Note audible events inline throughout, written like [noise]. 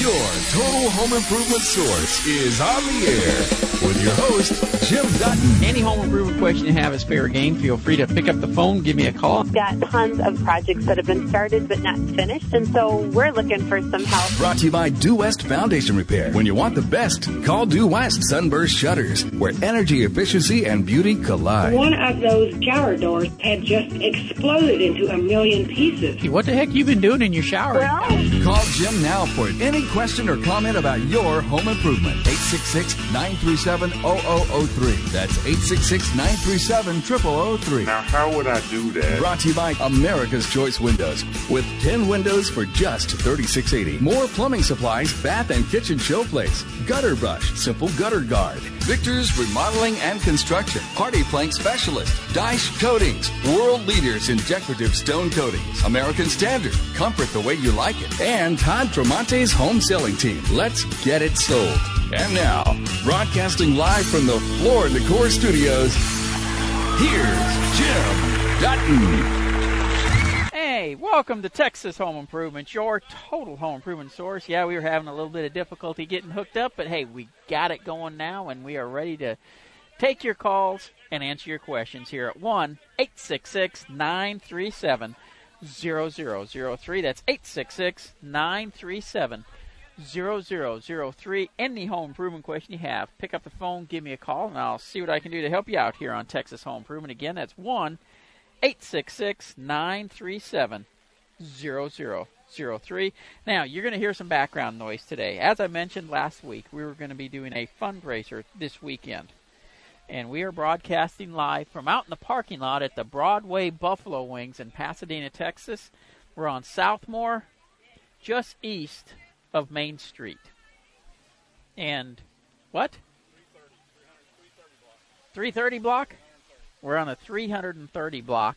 Your total home improvement source is on the air with your host, Jim Dutton. Any home improvement question you have is fair game. Feel free to pick up the phone, give me a call. Got tons of projects that have been started but not finished, and so we're looking for some help. Brought to you by Due West Foundation Repair. When you want the best, call Due West Sunburst Shutters, where energy efficiency and beauty collide. One of those shower doors had just exploded into a million pieces. What the heck you been doing in your shower? Well, Call Jim now for any question or comment about your home improvement. 866-937-0003. That's 866-937-0003. Now, how would I do that? Brought to you by America's Choice Windows with 10 windows for just $36.80. More plumbing supplies, bath and kitchen showplace, gutter brush, simple gutter guard. Victor's Remodeling and Construction, Hardie Plank Specialist, Daich Coatings, world leaders in decorative stone coatings, American Standard, comfort the way you like it, and Todd Tremonte's home selling team. Let's get it sold. And now, broadcasting live from the Floor Decor Studios, here's Jim Dutton. Hey, welcome to Texas Home Improvement, your total home improvement source. Yeah, we were having a little bit of difficulty getting hooked up, but hey, we got it going now, and we are ready to take your calls and answer your questions here at 1 866 937 0003. That's 866 937 0003. Any home improvement question you have, pick up the phone, give me a call, and I'll see what I can do to help you out here on Texas Home Improvement. Again, that's 1 866 937 0003. Now, you're going to hear some background noise today. As I mentioned last week, we were going to be doing a fundraiser this weekend. And we are broadcasting live from out in the parking lot at the Broadway Buffalo Wings in Pasadena, Texas. We're on Southmore, just east of Main Street. And what? 330 block? We're on the 330 block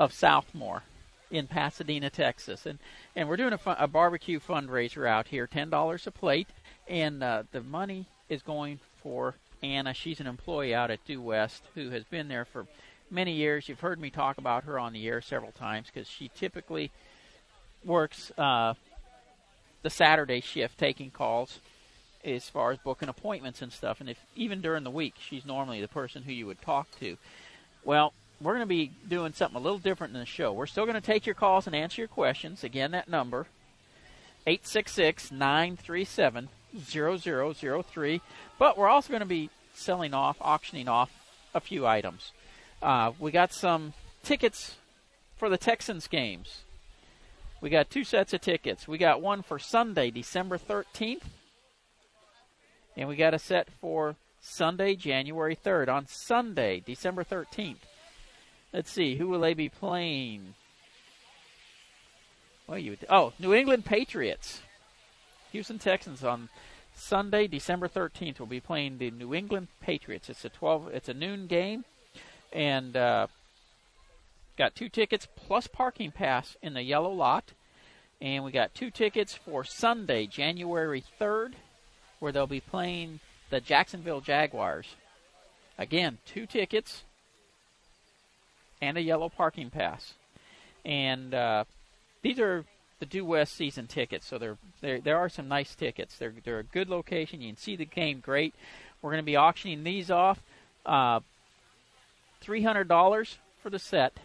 of Southmore in Pasadena, Texas, and and we're doing a, fun, a barbecue fundraiser out here, ten dollars a plate, and uh, the money is going for Anna. She's an employee out at Due West who has been there for many years. You've heard me talk about her on the air several times because she typically works uh, the Saturday shift, taking calls as far as booking appointments and stuff. And if even during the week, she's normally the person who you would talk to. Well, we're going to be doing something a little different in the show. We're still going to take your calls and answer your questions. Again, that number 866-937-0003. But we're also going to be selling off, auctioning off a few items. Uh, we got some tickets for the Texans games. We got two sets of tickets. We got one for Sunday, December 13th, and we got a set for Sunday, January 3rd. On Sunday, December 13th. Let's see, who will they be playing? Well, you oh, New England Patriots. Houston Texans on Sunday, December 13th will be playing the New England Patriots. It's a 12 it's a noon game and uh, got two tickets plus parking pass in the yellow lot. And we got two tickets for Sunday, January 3rd, where they'll be playing the Jacksonville Jaguars. Again, two tickets and a yellow parking pass. And uh, these are the Due West season tickets, so there there there are some nice tickets. They're they're a good location. You can see the game great. We're going to be auctioning these off. Uh, Three hundred dollars for the set.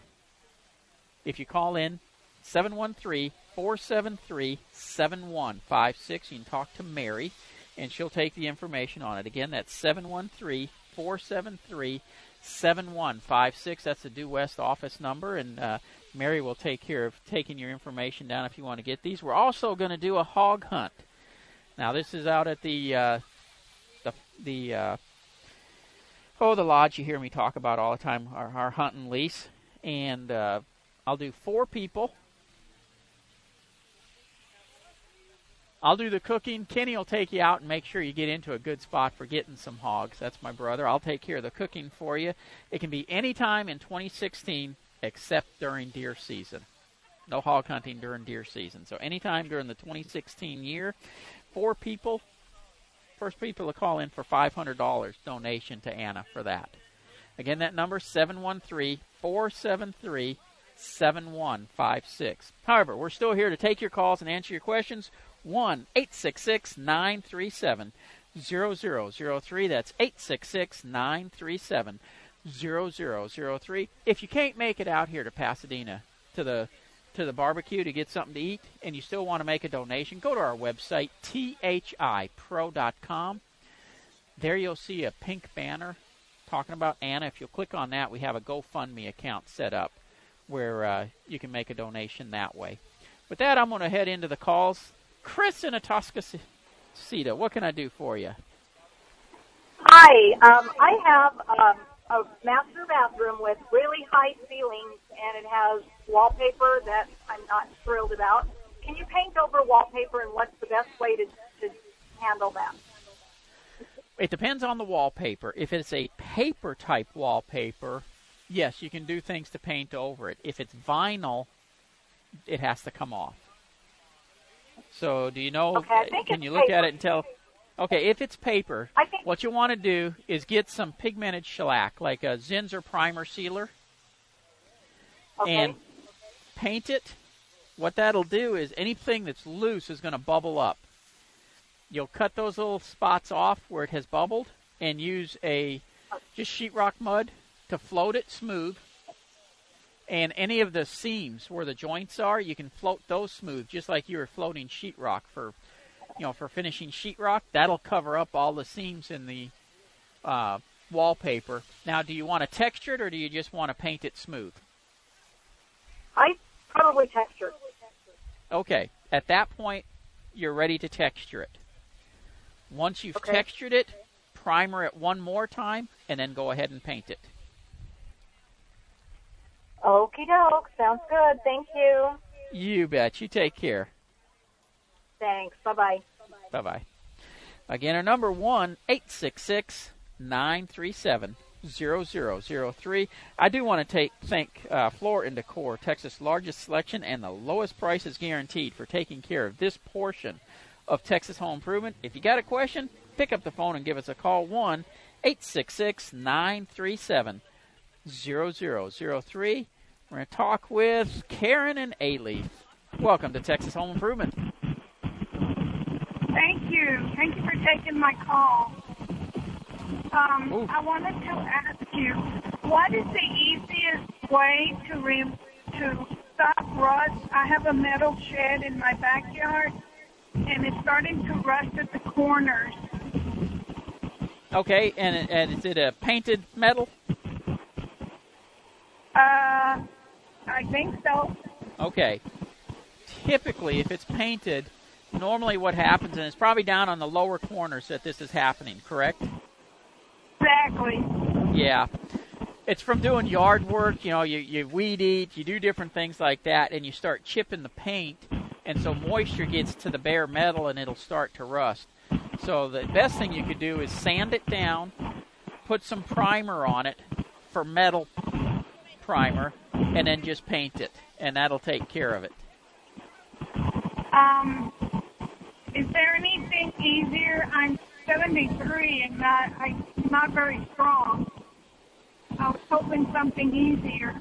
If you call in 713-473-7156, you can talk to Mary, and she'll take the information on it. Again, that's 713 473 7156. That's the Due West office number, and uh, Mary will take care of taking your information down if you want to get these. We're also going to do a hog hunt. Now, this is out at the uh, the the uh, oh the lodge you hear me talk about all the time, our, our hunt and lease, and uh, I'll do four people. I'll do the cooking. Kenny will take you out and make sure you get into a good spot for getting some hogs. That's my brother. I'll take care of the cooking for you. It can be any time in 2016 except during deer season. No hog hunting during deer season. So anytime during the 2016 year, four people, first people to call in for $500 donation to Anna for that. Again, that number 713 473 7156. However, we're still here to take your calls and answer your questions. 1 866 937 0003. That's 866 937 0003. If you can't make it out here to Pasadena to the to the barbecue to get something to eat and you still want to make a donation, go to our website thipro.com. There you'll see a pink banner talking about Anna. If you'll click on that, we have a GoFundMe account set up where uh, you can make a donation that way. With that, I'm going to head into the calls. Chris in Atascocita, what can I do for you? Hi, um, I have um, a master bathroom with really high ceilings, and it has wallpaper that I'm not thrilled about. Can you paint over wallpaper, and what's the best way to, to handle that? It depends on the wallpaper. If it's a paper type wallpaper, yes, you can do things to paint over it. If it's vinyl, it has to come off. So, do you know? Okay, can you look paper. at it and tell? Okay, if it's paper, I think what you want to do is get some pigmented shellac, like a Zinsser primer sealer, okay. and paint it. What that'll do is anything that's loose is going to bubble up. You'll cut those little spots off where it has bubbled and use a just sheetrock mud to float it smooth. And any of the seams where the joints are, you can float those smooth, just like you were floating sheetrock for, you know, for finishing sheetrock. That'll cover up all the seams in the uh, wallpaper. Now, do you want to texture it or do you just want to paint it smooth? I probably texture. Okay, at that point, you're ready to texture it. Once you've Okay. textured it, primer it one more time, and then go ahead and paint it. Okie doke. Sounds good. Thank you. You bet. You take care. Thanks. Bye bye. Bye bye. Again, our number one eight six six nine three seven zero zero zero three. I do want to take thank uh, Floor and Decor, Texas' largest selection and the lowest prices guaranteed for taking care of this portion of Texas home improvement. If you got a question, pick up the phone and give us a call one eight six six nine three seven zero zero zero three. We're going to talk with Karen and Ailey. Welcome to Texas Home Improvement. Thank you. Thank you for taking my call. Um, I wanted to ask you, what is the easiest way to re- to stop rust? I have a metal shed in my backyard, and it's starting to rust at the corners. Okay, and and is it a painted metal? Uh, I think so. Okay. Typically, if it's painted, normally what happens, and it's probably down on the lower corners that this is happening, correct? Exactly. Yeah. It's from doing yard work, you know, you, you weed eat, you do different things like that, and you start chipping the paint, and so moisture gets to the bare metal and it'll start to rust. So the best thing you could do is sand it down, put some primer on it for metal primer, and then just paint it, and that'll take care of it. Um, is there anything easier? I'm 73 and not I'm not very strong. I was hoping something easier.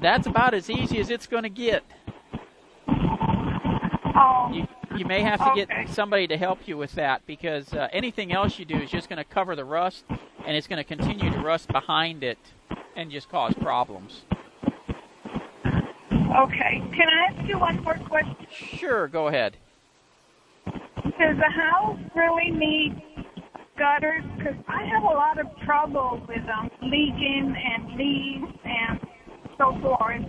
That's about as easy as it's going to get. Oh, You, you may have to Okay. get somebody to help you with that because uh, anything else you do is just going to cover the rust and it's going to continue to rust behind it and just cause problems. okay. Can I ask you one more question? Sure, go ahead. Does the house really need gutters? Because I have a lot of trouble with them leaking and leaves and so forth.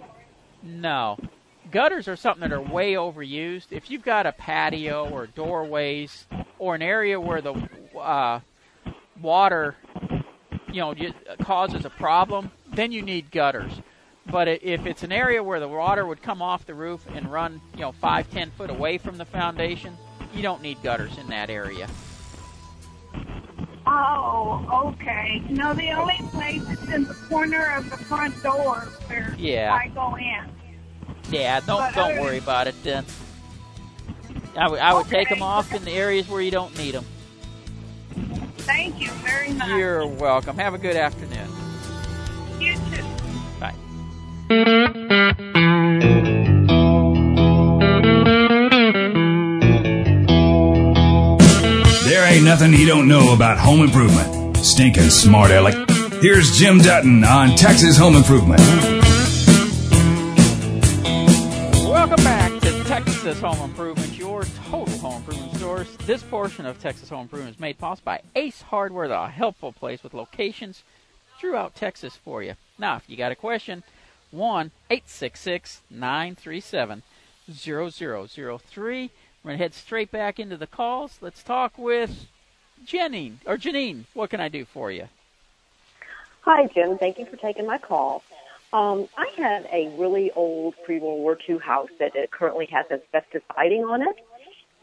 No. Gutters are something that are way overused. If you've got a patio or doorways or an area where the uh, water, you know, causes a problem, then you need gutters. But if it's an area where the water would come off the roof and run, you know, five, ten foot away from the foundation, you don't need gutters in that area. Oh, okay. No, the only place is in the corner of the front door where Yeah. I go in. Yeah, don't But don't worry about it then. I would I would take them off in the areas where you don't need them. Thank you very much. You're welcome. Have a good afternoon. You too. Bye. There ain't nothing he don't know about home improvement. Stinking smart aleck. Here's Jim Dutton on Texas Home Improvement. Welcome back to Texas Home Improvement, your total home improvement source. This portion of Texas Home Improvement is made possible by Ace Hardware, the helpful place with locations – throughout Texas for you. Now, if you got a question, 1 866 937 0003. We're going to head straight back into the calls. Let's talk with Jenny or Janine. What can I do for you? Hi, Jim. Thank you for taking my call. Um, I have a really old pre-World War II house that it currently has asbestos siding on it,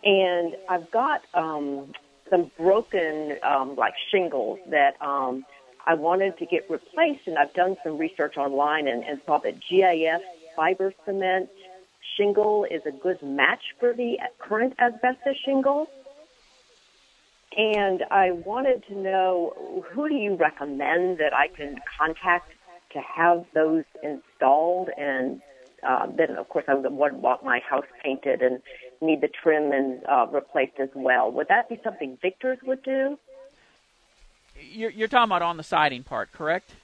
and I've got um, some broken um, like shingles that um, I wanted to get replaced, and I've done some research online and, and saw that GAF fiber cement shingle is a good match for the current asbestos shingle. And I wanted to know who do you recommend that I can contact to have those installed? And uh, then, of course, I would want my house painted and need the trim and uh, replaced as well. Would that be something Victor's would do? You're, you're talking about on the siding part, correct?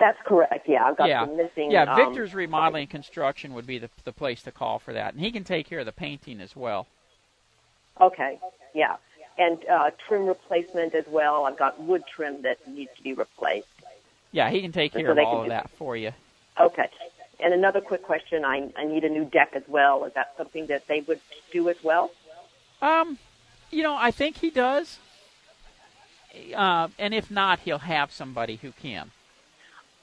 That's correct. Yeah, I've got yeah. some missing. Yeah, um, Victor's Remodeling and Construction would be the the place to call for that, and he can take care of the painting as well. Okay. Yeah, and uh, trim replacement as well. I've got wood trim that needs to be replaced. Yeah, he can take care So of all of that for you. Okay. And another quick question: I I need a new deck as well. Is that something that they would do as well? Um, you know, I think he does. Uh, and if not, he'll have somebody who can.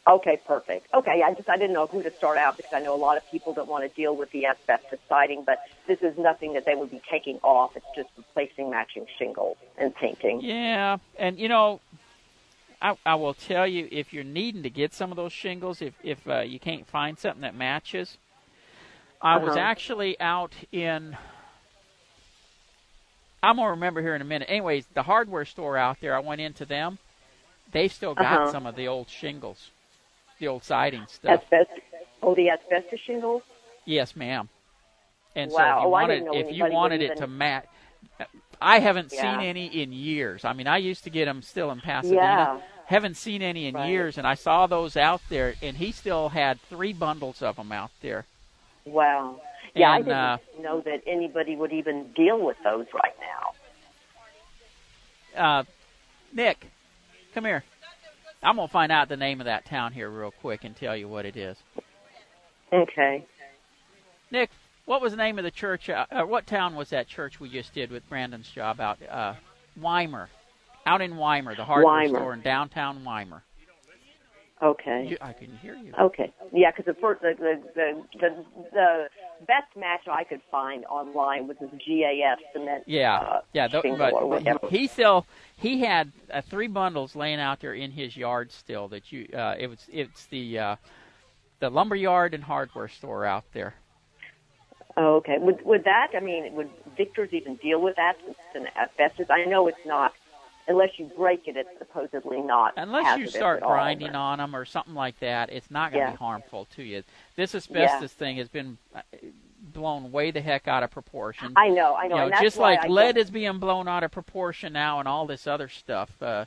Okay, perfect. Okay, I just I didn't know who to start out because I know a lot of people don't want to deal with the asbestos siding, but this is nothing that they would be taking off. It's just replacing matching shingles and painting. Yeah, and you know, I, I will tell you if you're needing to get some of those shingles, if if uh, you can't find something that matches, I was Uh-huh. actually out in. I'm gonna remember here in a minute. Anyways, the hardware store out there, I went into them. They still got Uh-huh. some of the old shingles, the old siding stuff. Asbestos. Oh, the asbestos shingles. Yes, ma'am. And Wow. so if you Oh, wanted, if you wanted it even- to match, I haven't Yeah. seen any in years. I mean, I used to get them still in Pasadena. Yeah. Haven't seen any in Right. years, and I saw those out there, and he still had three bundles of them out there. Wow. Yeah, I didn't uh, know that anybody would even deal with those right now. Uh, Nick, come here. I'm gonna find out the name of that town here real quick and tell you what it is. Okay. Nick, what was the name of the church? Uh, uh, what town was that church we just did with Brandon's job out? Uh, Weimar, out in Weimar, the hardware Weimar. store in downtown Weimar. Okay. You, I can hear you. Okay. Yeah, because the first the, the the the the best match I could find online was this GAF cement. Yeah, uh, yeah, th- but, but he, still he had uh, three bundles laying out there in his yard still. That you, uh, it was it's the uh, the lumber yard and hardware store out there. Oh, okay. Would would that? I mean, would Victor's even deal with that? Since it's an asbestos. I know it's not. Unless you break it, it's supposedly not. Unless you start at all, grinding on them or something like that, it's not going to Yeah. be harmful to you. This asbestos thing has been uh, blown way the heck out of proportion. I know, I know, You know just like I lead don't- is being blown out of proportion now, and all this other stuff. Uh,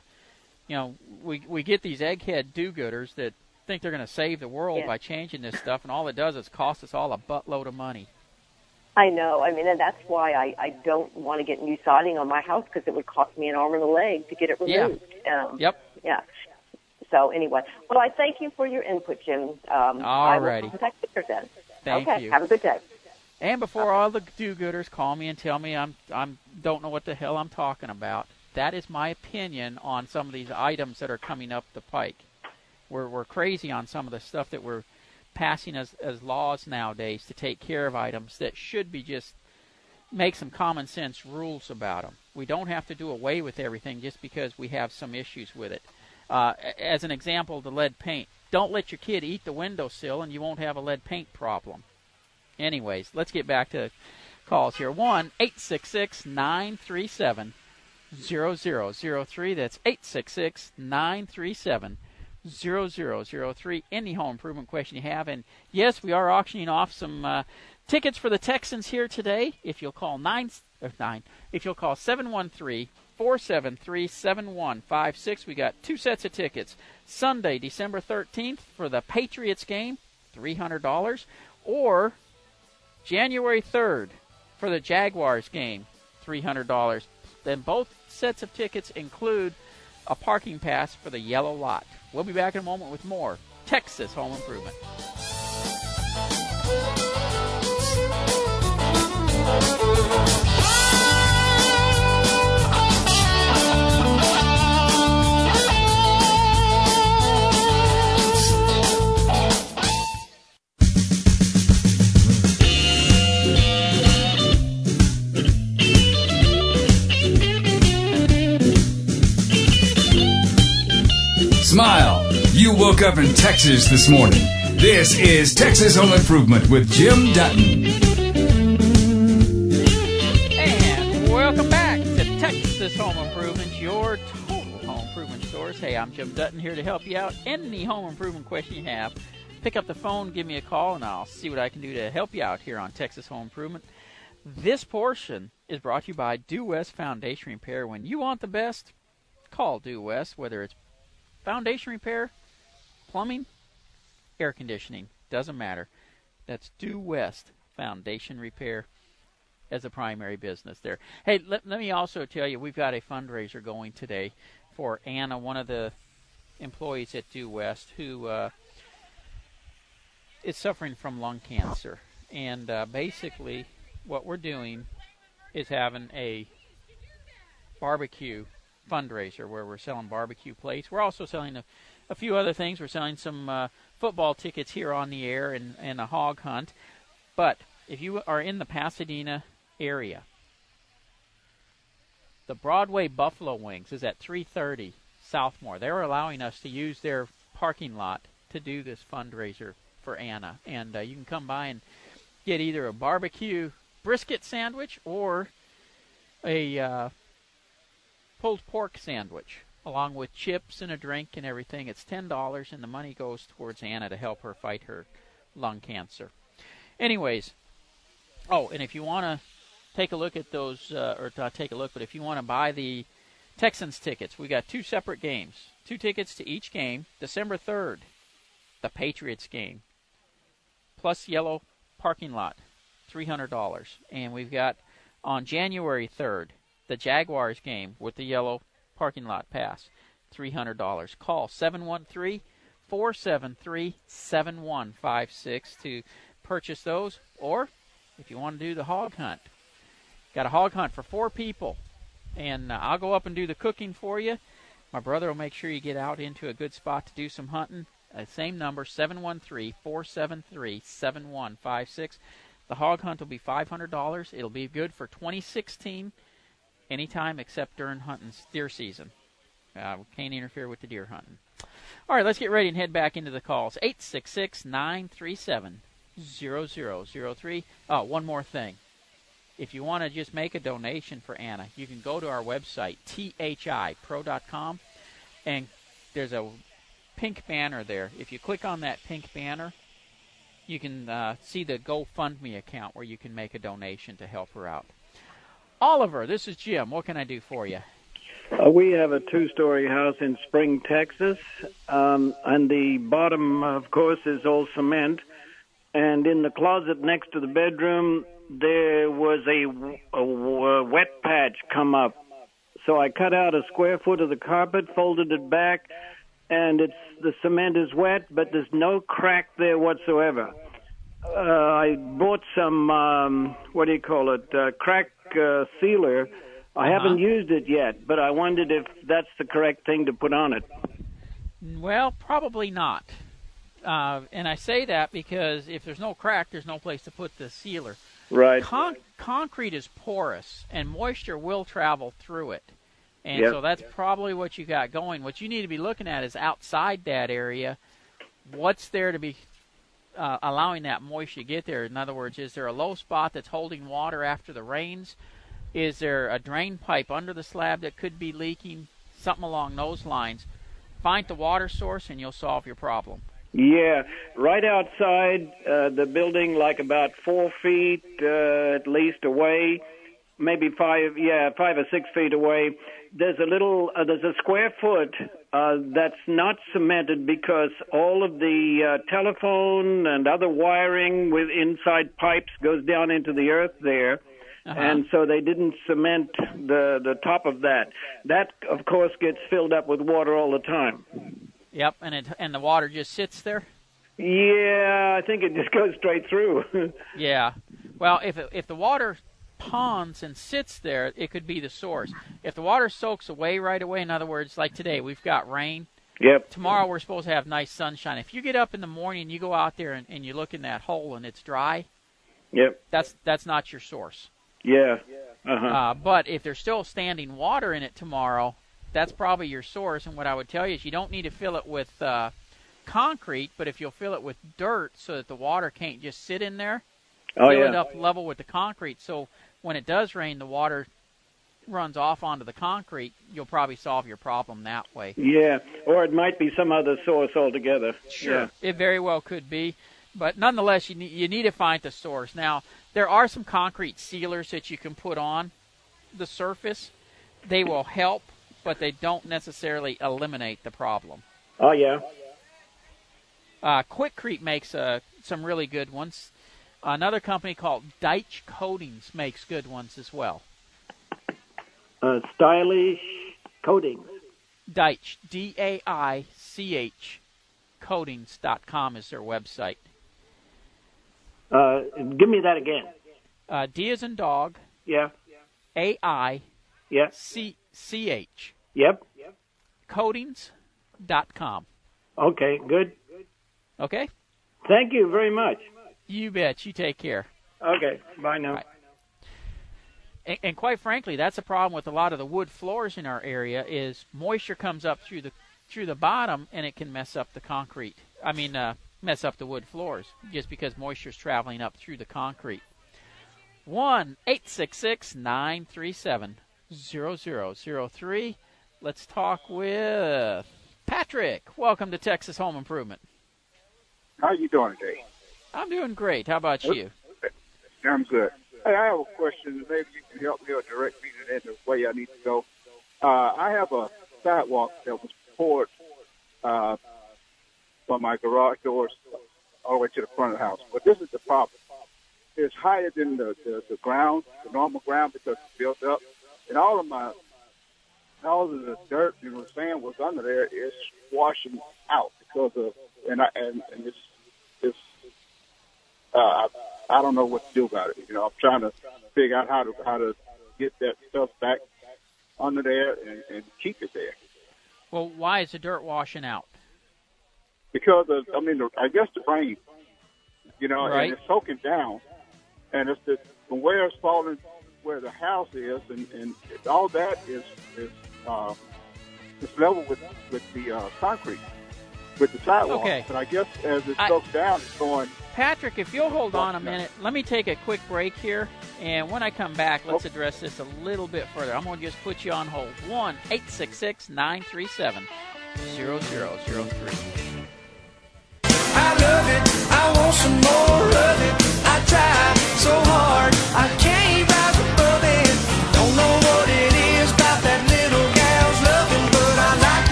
you know, we we get these egghead do-gooders that think they're going to save the world Yeah. by changing this stuff, and all it does is cost us all a buttload of money. I know. I mean, and that's why I, I don't want to get new siding on my house because it would cost me an arm and a leg to get it Yeah. removed. Um, Yep. Yeah. So anyway, well, I thank you for your input, Jim. Um, I will Alrighty. contact then. Thank okay. you. Have a good day. And before all the do-gooders call me and tell me I'm I'm don't know what the hell I'm talking about, that is my opinion on some of these items that are coming up the pike. We're we're crazy on some of the stuff that we're passing as as laws nowadays to take care of items that should be just make some common sense rules about them. We don't have to do away with everything just because we have some issues with it. Uh, as an example, the lead paint. Don't let your kid eat the windowsill, and you won't have a lead paint problem. Anyways, let's get back to calls here. One eight six six nine three seven zero zero zero three. That's eight six six nine three seven zero zero zero three. Any home improvement question you have, and yes, we are auctioning off some uh, tickets for the Texans here today. If you'll call nine or nine, if you'll call seven one three 473 7156. We got two sets of tickets. Sunday, December 13th for the Patriots game, $300. Or January 3rd for the Jaguars game, $300. Then both sets of tickets include a parking pass for the yellow lot. We'll be back in a moment with more Texas Home Improvement. Smile. You woke up in Texas this morning. This is Texas Home Improvement with Jim Dutton. And welcome back to Texas Home Improvement, your total home improvement stores. Hey, I'm Jim Dutton here to help you out. Any home improvement question you have, pick up the phone, give me a call, and I'll see what I can do to help you out here on Texas Home Improvement. This portion is brought to you by Due West Foundation Repair. When you want the best, call Due West, whether it's foundation repair, plumbing, air conditioning, doesn't matter. That's Due West Foundation Repair as a primary business there. Hey, let, let me also tell you, we've got a fundraiser going today for Anna, one of the employees at Due West, who uh, is suffering from lung cancer. And uh, basically, what we're doing is having a barbecue fundraiser where we're selling barbecue plates. We're also selling a, a few other things. We're selling some uh, football tickets here on the air and, and a hog hunt. But if you are in the Pasadena area, the Broadway Buffalo Wings is at 330 Southmore. They're allowing us to use their parking lot to do this fundraiser for Anna. And uh, you can come by and get either a barbecue brisket sandwich or a uh, pulled pork sandwich along with chips and a drink and everything. It's $10 and the money goes towards Anna to help her fight her lung cancer. Anyways, oh, and if you want to take a look at those, uh, or not take a look, but if you want to buy the Texans tickets, we got two separate games. Two tickets to each game. December 3rd, the Patriots game, plus yellow parking lot, $300. And we've got on January 3rd, the Jaguars game with the yellow parking lot pass, $300. Call 713 473 7156 to purchase those. Or if you want to do the hog hunt, got a hog hunt for four people. And uh, I'll go up and do the cooking for you. My brother will make sure you get out into a good spot to do some hunting. Uh, same number, 713 473 7156. The hog hunt will be $500. It'll be good for 2016 anytime except during hunting deer season. Uh, we can't interfere with the deer hunting. All right, let's get ready and head back into the calls. 866 937 0003. Oh, one more thing. If you want to just make a donation for Anna, you can go to our website, thipro.com, and there's a pink banner there. If you click on that pink banner, you can uh, see the GoFundMe account where you can make a donation to help her out. Oliver, this is Jim. What can I do for you? Uh, we have a two-story house in Spring, Texas, um, and the bottom, of course, is all cement. And in the closet next to the bedroom, there was a, a, a wet patch come up. So I cut out a square foot of the carpet, folded it back, and it's the cement is wet, but there's no crack there whatsoever. Uh, I bought some um, what do you call it? Uh, crack uh, sealer. I Uh-huh. haven't used it yet, but I wondered if that's the correct thing to put on it. Well, probably not. Uh, and I say that because if there's no crack, there's no place to put the sealer. Right. Con- concrete is porous, and moisture will travel through it. And Yep. so that's probably what you got going. What you need to be looking at is outside that area, what's there to be uh, allowing that moisture to get there. In other words, is there a low spot that's holding water after the rains? Is there a drain pipe under the slab that could be leaking? Something along those lines. Find the water source, and you'll solve your problem. Yeah, right outside uh, the building, like about four feet uh, at least away, maybe five, yeah, five or six feet away, there's a little, uh, there's a square foot uh, that's not cemented because all of the uh, telephone and other wiring with inside pipes goes down into the earth there. Uh-huh. And so they didn't cement the the top of that. That, of course, gets filled up with water all the time. Yep, and it and the water just sits there. Yeah, I think it just goes straight through. [laughs] Yeah. Well, if it, if the water ponds and sits there, it could be the source. If the water soaks away right away, in other words, like today, we've got rain. Yep. Tomorrow we're supposed to have nice sunshine. If you get up in the morning and you go out there and, and you look in that hole and it's dry, Yep. that's that's not your source. Yeah. Uh-huh. Uh, but if there's still standing water in it tomorrow, that's probably your source. And what I would tell you is you don't need to fill it with uh, concrete, but if you'll fill it with dirt so that the water can't just sit in there, Oh, fill yeah. it up level with the concrete. So when it does rain, the water runs off onto the concrete. You'll probably solve your problem that way. Yeah, or it might be some other source altogether. Sure. Yeah. It very well could be, but nonetheless, you need, you need to find the source. Now, there are some concrete sealers that you can put on the surface. They will help, but they don't necessarily eliminate the problem. Oh, yeah. Uh, Quikrete makes uh, some really good ones. Another company called Daich Coatings makes good ones as well. Uh, stylish Coatings. Daich, D A I C H, coatings.com is their website. Uh, give me that again. Uh, D as in dog, Yeah. A I Yeah. C C H, Yep. coatings.com. Okay. Good. Okay? Thank you very much. You bet. You take care. Okay. Bye now. Bye. And, and quite frankly, that's a problem with a lot of the wood floors in our area. Is moisture comes up through the through the bottom, and it can mess up the concrete. I mean, uh, mess up the wood floors just because moisture is traveling up through the concrete. One eight six six nine three seven zero zero zero three. Let's talk with Patrick. Welcome to Texas Home Improvement. How are you doing today? I'm doing great. How about you? I'm good. Hey, I have a question. Maybe you can help me or direct me in the way I need to go. Uh, I have a sidewalk that was poured uh, from my garage doors all the way to the front of the house. But this is the problem. It's higher than the, the, the ground, the normal ground, because it's built up. And all of my, all of the dirt and the sand was under there is washing out because of, and I, and, and it's, it's, I, I don't know what to do about it. You know, I'm trying to figure out how to, how to get that stuff back under there and, and keep it there. Well, why is the dirt washing out? because of I mean I guess the rain, you know, Right. and it's soaking down, and it's the from where it's falling, where the house is, and and all that is is uh, it's level with with the uh, concrete, with the sidewalk. Okay. But I guess as it I- soaks down, it's going. Patrick, if you'll hold on a minute, let me take a quick break here, and when I come back, let's oh. address this a little bit further. I'm going to just put you on hold. One eight six six nine three seven zero zero zero three. I love it. I want some more of it. I try so hard. I can't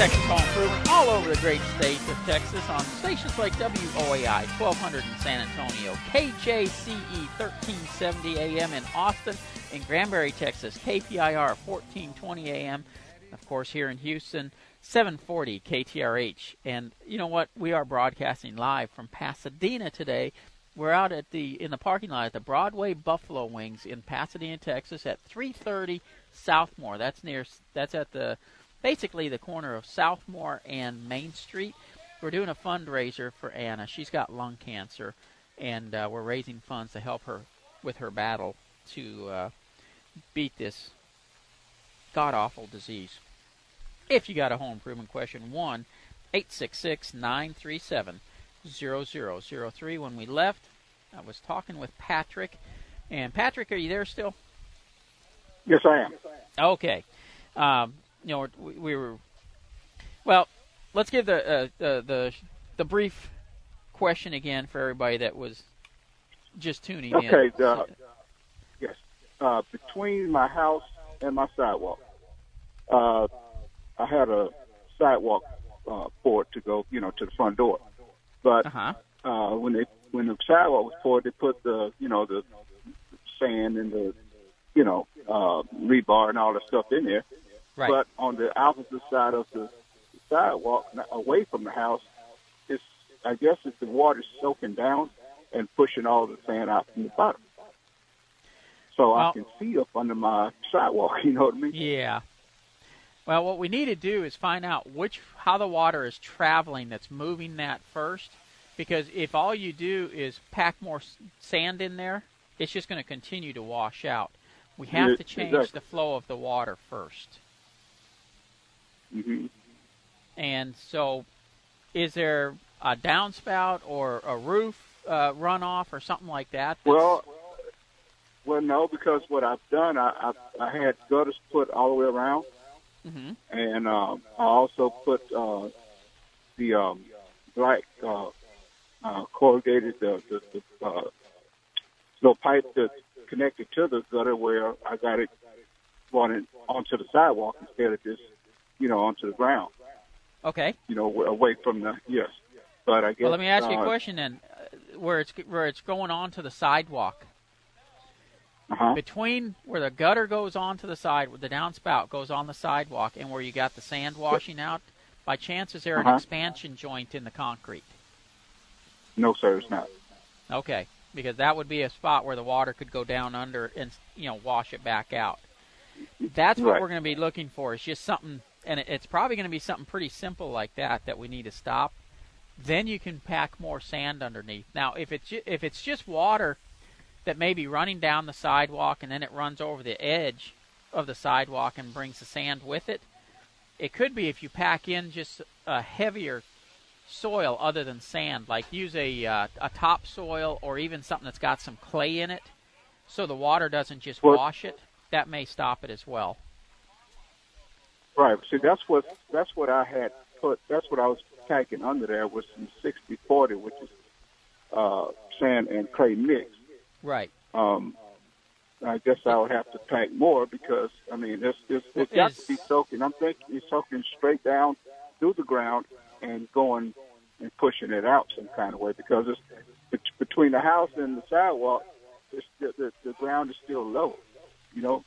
Texas Home Improvement all over the great state of Texas on stations like WOAI 1200 in San Antonio, KJCE 1370 AM in Austin, in Granbury, Texas, KPIR 1420 AM, of course here in Houston 740 KTRH. And you know what? We are broadcasting live from Pasadena today. We're out at the in the parking lot at the Broadway Buffalo Wings in Pasadena, Texas at 330 Southmore. That's near that's at the basically the corner of Southmore and Main Street. We're doing a fundraiser for Anna. She's got lung cancer, and uh, we're raising funds to help her with her battle to uh, beat this god awful disease. If you got a home improvement question, one eight six six nine three seven zero zero zero three. When we left, I was talking with Patrick, and Patrick, are you there still? Yes, I am. Okay. Um, you know, we, we were. Well, let's give the uh, the the the brief question again for everybody that was just tuning Okay, in. uh, yes. Uh, between my house and my sidewalk, uh, I had a sidewalk uh, poured to go, you know, to the front door. But uh-huh. uh, when they when the sidewalk was poured, they put the you know the sand and the you know uh, rebar and all the stuff in there. Right. But on the opposite side of the sidewalk, away from the house, it's I guess it's the water soaking down and pushing all the sand out from the bottom. So I can see up under my sidewalk. [laughs] You know what I mean? Yeah. Well, what we need to do is find out which how the water is traveling that's moving that first, because if all you do is pack more sand in there, it's just going to continue to wash out. We have Yeah, to change exactly. the flow of the water first. Hmm And so, is there a downspout or a roof uh, runoff or something like that? Well, well, no, because what I've done, I I, I had gutters put all the way around, Mhm. and um, I also put uh, the um, black uh, uh, corrugated the, the, the uh, little pipe that's connected to the gutter where I got it running onto the sidewalk instead of just you know onto the ground. okay. You know, away from the yes. But I guess. Well, let me ask you a uh, question then. Uh, Where it's where it's going onto the sidewalk, Uh-huh. between where the gutter goes onto the side, where the downspout goes on the sidewalk, and where you got the sand washing out, by chance is there an Uh-huh. expansion joint in the concrete? No, sir, it's not. Okay, because that would be a spot where the water could go down under and you know wash it back out. That's what Right. we're going to be looking for. It's just something, and it, it's probably going to be something pretty simple like that that we need to stop. Then you can pack more sand underneath. Now, if it's ju- if it's just water that may be running down the sidewalk and then it runs over the edge of the sidewalk and brings the sand with it, it could be if you pack in just a heavier soil other than sand, like use a uh, a topsoil or even something that's got some clay in it, so the water doesn't just wash it. That may stop it as well. Right. See, that's what that's what I had put. That's what I was packing under there was some sixty forty, which is uh, sand and clay mix. Right. Um, I guess I would have to pack more because I mean it's it's, it's got to be soaking. I'm thinking it's soaking straight down through the ground and going and pushing it out some kind of way because it's bet- between the house and the sidewalk. It's, the, the the ground is still low. You know,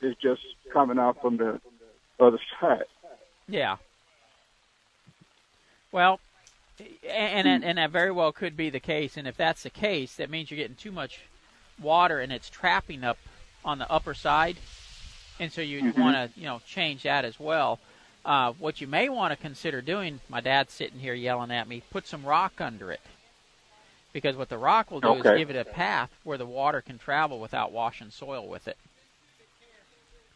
it's just coming out from the other side. Yeah. Well, and and, and that very well could be the case. And if that's the case, that means you're getting too much water and it's trapping up on the upper side. And so you Mhm. want to you know change that as well. Uh, what you may want to consider doing, my dad's sitting here yelling at me, put some rock under it. Because what the rock will do is give it a path where the water can travel without washing soil with it.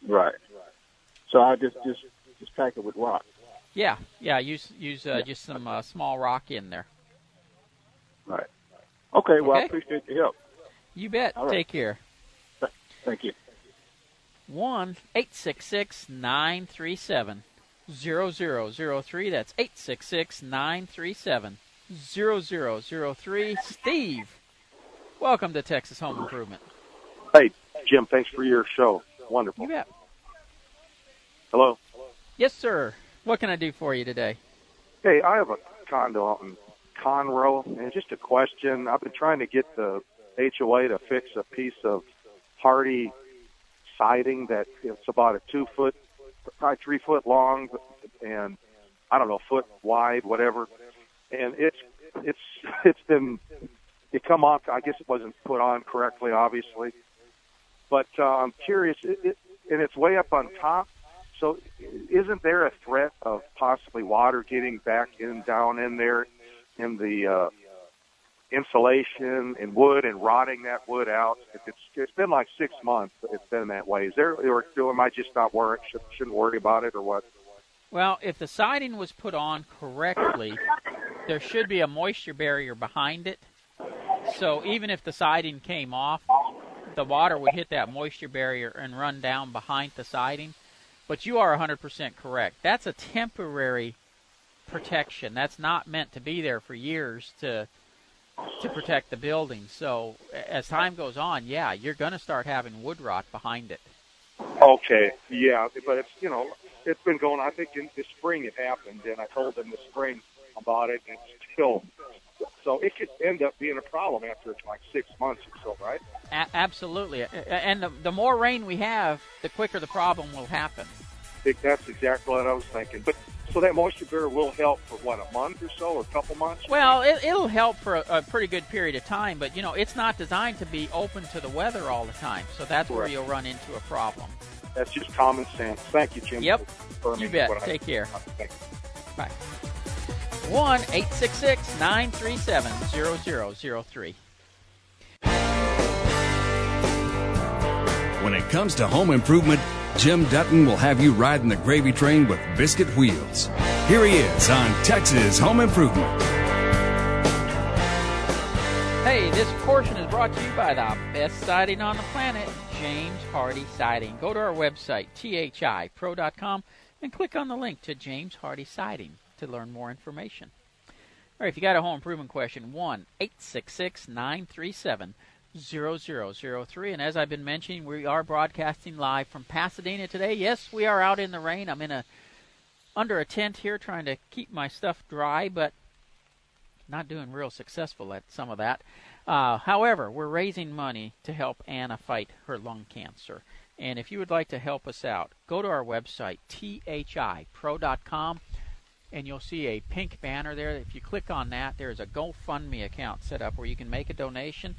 Right. So I just just just pack it with rock. Yeah, yeah. Use use uh, just some uh, small rock in there. Right. Okay. Well, I appreciate your help. You bet. All right. Take care. Thank you. One eight six six nine three seven zero zero zero three. That's eight six six nine three seven zero zero zero three. Steve, welcome to Texas Home Improvement. Hey, Jim, thanks for your show. Wonderful. You bet. Hello. Yes, sir. What can I do for you today? Hey, I have a condo out in Conroe, and just a question. I've been trying to get the HOA to fix a piece of Hardie siding that it's about a two foot, probably three foot long, and I don't know, foot wide, whatever. And it's it's [laughs] it's been it come off. I guess it wasn't put on correctly, obviously. But uh, I'm curious, it, it, and it's way up on top. So, isn't there a threat of possibly water getting back in down in there in the uh, insulation and wood and rotting that wood out? If it's it's been like six months. It's been that way. Is there or am I just not worried? Should, shouldn't worry about it or what? Well, if the siding was put on correctly, there should be a moisture barrier behind it. So even if the siding came off, the water would hit that moisture barrier and run down behind the siding. But you are 100% correct. That's a temporary protection. That's not meant to be there for years to to protect the building. So as time goes on, yeah, you're going to start having wood rot behind it. Okay, yeah, but it's you know it's been going. I think in the spring it happened, and I told them the spring about it, and it's still. So it could end up being a problem after like six months or so, right? A- absolutely, and the, the more rain we have, the quicker the problem will happen. I think that's exactly what I was thinking. But so that moisture barrier will help for what a month or so, or a couple months. Well, it, it'll help for a, a pretty good period of time, but you know it's not designed to be open to the weather all the time. So that's where you'll run into a problem. That's just common sense. Thank you, Jim. Yep. You bet. what I- Take care. Thank you. Bye. One eight six six nine three seven zero zero zero three. When it comes to home improvement, Jim Dutton will have you riding the gravy train with biscuit wheels. Here he is on Texas Home Improvement. Hey, this portion is brought to you by the best siding on the planet, James Hardie Siding. Go to our website, thipro.com, and click on the link to James Hardie Siding to learn more information. All right, if you got a home improvement question, 1 866 937 0003. And as I've been mentioning, we are broadcasting live from Pasadena today. Yes, we are out in the rain. I'm in a under a tent here trying to keep my stuff dry, but not doing real successful at some of that. Uh, however, we're raising money to help Anna fight her lung cancer. And if you would like to help us out, go to our website, thipro.com, and you'll see a pink banner there. If you click on that, there's a GoFundMe account set up where you can make a donation.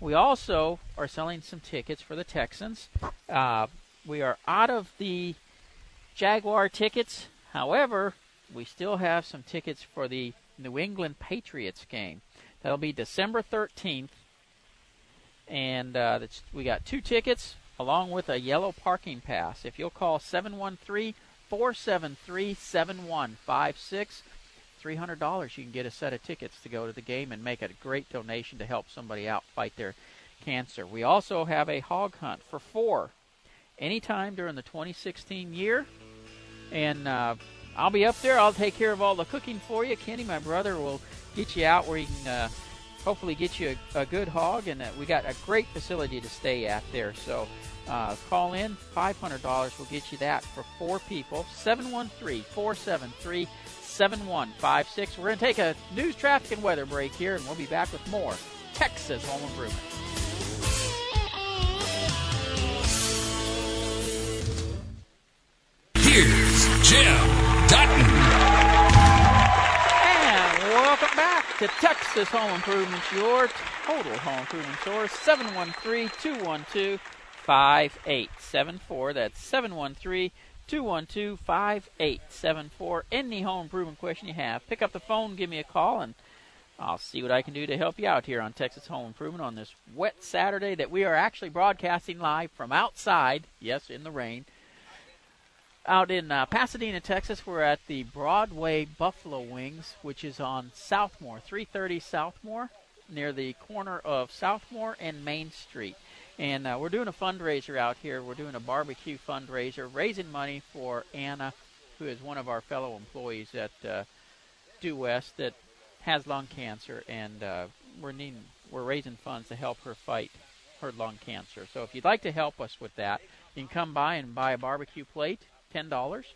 We also are selling some tickets for the Texans. Uh, we are out of the Jaguar tickets. However, we still have some tickets for the New England Patriots game. That'll be December 13th. And uh, we got two tickets along with a yellow parking pass. If you'll call 713 473 7156, $300 you can get a set of tickets to go to the game and make a great donation to help somebody out fight their cancer. We also have a hog hunt for four anytime during the 2016 year. And uh, I'll be up there. I'll take care of all the cooking for you. Kenny, my brother, will get you out where you can uh, hopefully get you a, a good hog. And uh, we got a great facility to stay at there. So uh, call in. $500 will get you that for four people. 713 473 7156. We're going to take a news, traffic, and weather break here, and we'll be back with more Texas Home Improvement. Here's Jim Dutton. And welcome back to Texas Home Improvements, your total home improvement source. 713-212-5874. That's 713-212-5874. Any home improvement question you have, pick up the phone, give me a call, and I'll see what I can do to help you out here on Texas Home Improvement on this wet Saturday that we are actually broadcasting live from outside. Yes, in the rain out in uh, Pasadena, Texas. We're at the Broadway Buffalo Wings, which is on Southmore, 330 Southmore, near the corner of Southmore and Main Street. And uh, we're doing a fundraiser out here. We're doing a barbecue fundraiser, raising money for Anna, who is one of our fellow employees at uh, Due West that has lung cancer, and uh, we're needing, we're raising funds to help her fight her lung cancer. So if you'd like to help us with that, you can come by and buy a barbecue plate, ten dollars.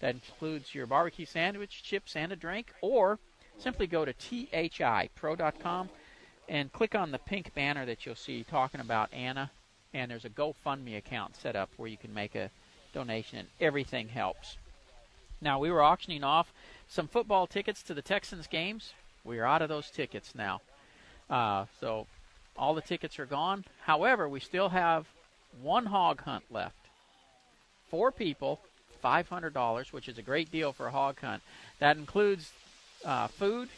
That includes your barbecue sandwich, chips, and a drink, or simply go to thipro.com and click on the pink banner that you'll see talking about Anna, and there's a GoFundMe account set up where you can make a donation, and everything helps. Now we were auctioning off some football tickets to the Texans games. We are out of those tickets now, uh, so all the tickets are gone. However, we still have one hog hunt left. Four people, five hundred dollars, which is a great deal for a hog hunt. That includes uh, food,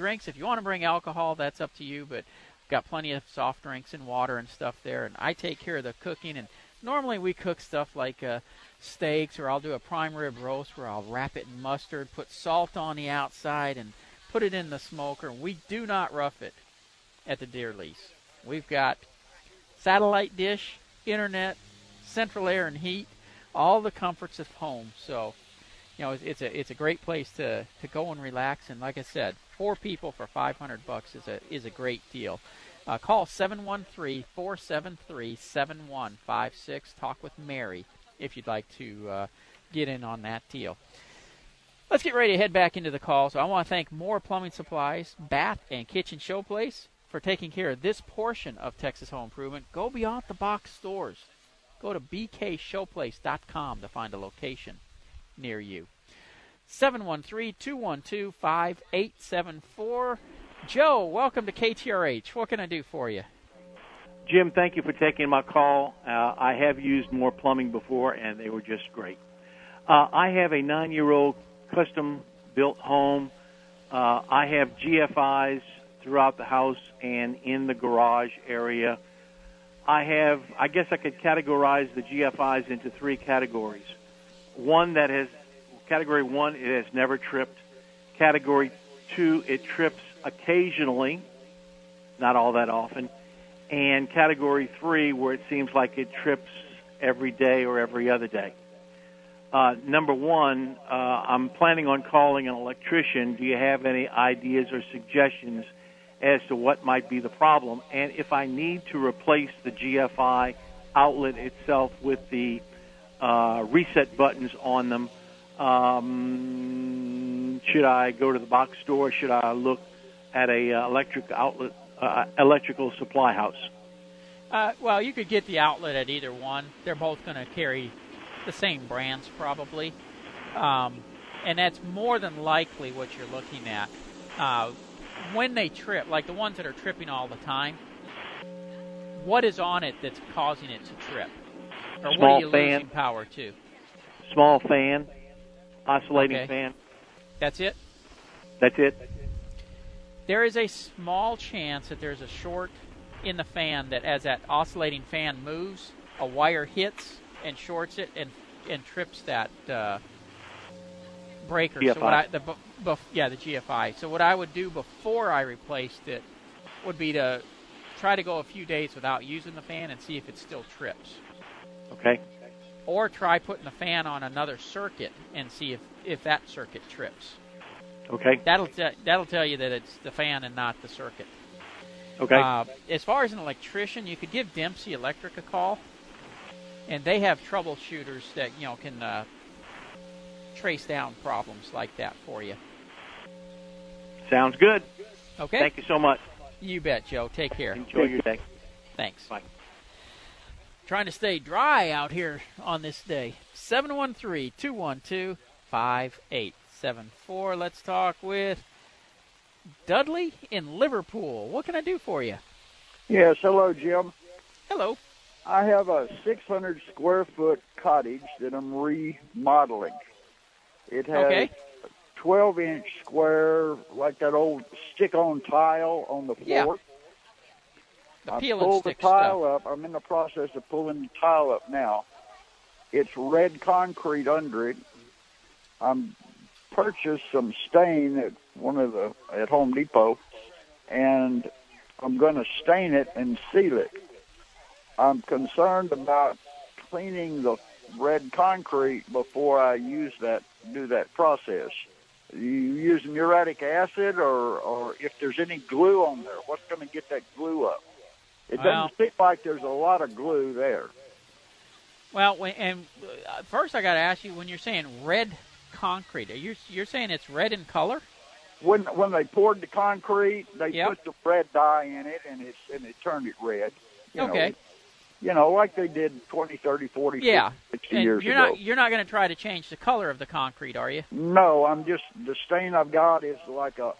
drinks. If you want to bring alcohol, that's up to you. But got plenty of soft drinks and water and stuff there. And I take care of the cooking. And normally we cook stuff like uh, steaks, or I'll do a prime rib roast where I'll wrap it in mustard, put salt on the outside, and put it in the smoker. We do not rough it at the deer lease. We've got satellite dish, internet, central air and heat, all the comforts of home. So you know, it's, a it's a great place to to go and relax. And like I said, four people for 500 bucks is a is a great deal. Uh, call 713-473-7156. Talk with Mary if you'd like to uh, get in on that deal. Let's get ready to head back into the call. So I want to thank Moore Plumbing Supplies, Bath and Kitchen Showplace for taking care of this portion of Texas Home Improvement. Go beyond the box stores. Go to bkshowplace.com to find a location near you. 713-212-5874. Joe, welcome to KTRH. What can I do for you? Jim, thank you for taking my call. Uh, I have used Moore plumbing before, and they were just great. Uh, I have a nine-year-old custom built home. Uh, I have GFIs throughout the house and in the garage area. I have, I guess I could categorize the GFIs into three categories. One that has, category one, it has never tripped. Category two, it trips occasionally, not all that often. And category three, where it seems like it trips every day or every other day. Uh, number one, uh, I'm planning on calling an electrician. Do you have any ideas or suggestions as to what might be the problem? And if I need to replace the GFI outlet itself with the uh, reset buttons on them, um, should I go to the box store? Should I look at a uh, electric outlet, uh, electrical supply house? Uh, well, you could get the outlet at either one. They're both going to carry the same brands probably, um, and that's more than likely what you're looking at. Uh, when they trip, like the ones that are tripping all the time, what is on it that's causing it to trip, or Small what are you fan. power too. Small fan, oscillating Okay. fan. That's it. That's it. There is a small chance that there's a short in the fan that, as that oscillating fan moves, a wire hits and shorts it and and trips that uh, breaker. So what I, the, bef- yeah, the GFI. So what I would do before I replaced it would be to try to go a few days without using the fan and see if it still trips. Okay. Or try putting the fan on another circuit and see if, if that circuit trips. Okay. That'll te- that'll tell you that it's the fan and not the circuit. Okay. Uh, as far as an electrician, you could give Dempsey Electric a call, and they have troubleshooters that you know can uh, trace down problems like that for you. Sounds good. Okay. Thank you so much. You bet, Joe. Take care. Enjoy your day. Thanks. Bye. Trying to stay dry out here on this day. 713 212 5874. Let's talk with Dudley in Liverpool. What can I do for you? Yes, hello, Jim. Hello. I have a 600 square foot cottage that I'm remodeling. It has Okay. 12 inch square, like that old stick on tile on the floor. Yeah. The I peel pulled the tile up. I'm in the process of pulling the tile up now. It's red concrete under it. I'm purchased some stain at one of the at Home Depot, and I'm going to stain it and seal it. I'm concerned about cleaning the red concrete before I use that do that process. You use muriatic acid, or or if there's any glue on there, what's going to get that glue up? It doesn't Well- seem like there's a lot of glue there. Well, and uh, first I got to ask you when you're saying red concrete, are you you're saying it's red in color? When when they poured the concrete, they Yep. put the red dye in it, and it's and it turned it red. You Okay. Know, you know, like they did 20, 30, 40, Yeah. 50, 60 And years you're ago. not you're not going to try to change the color of the concrete, are you? No, I'm just the stain I've got is like a,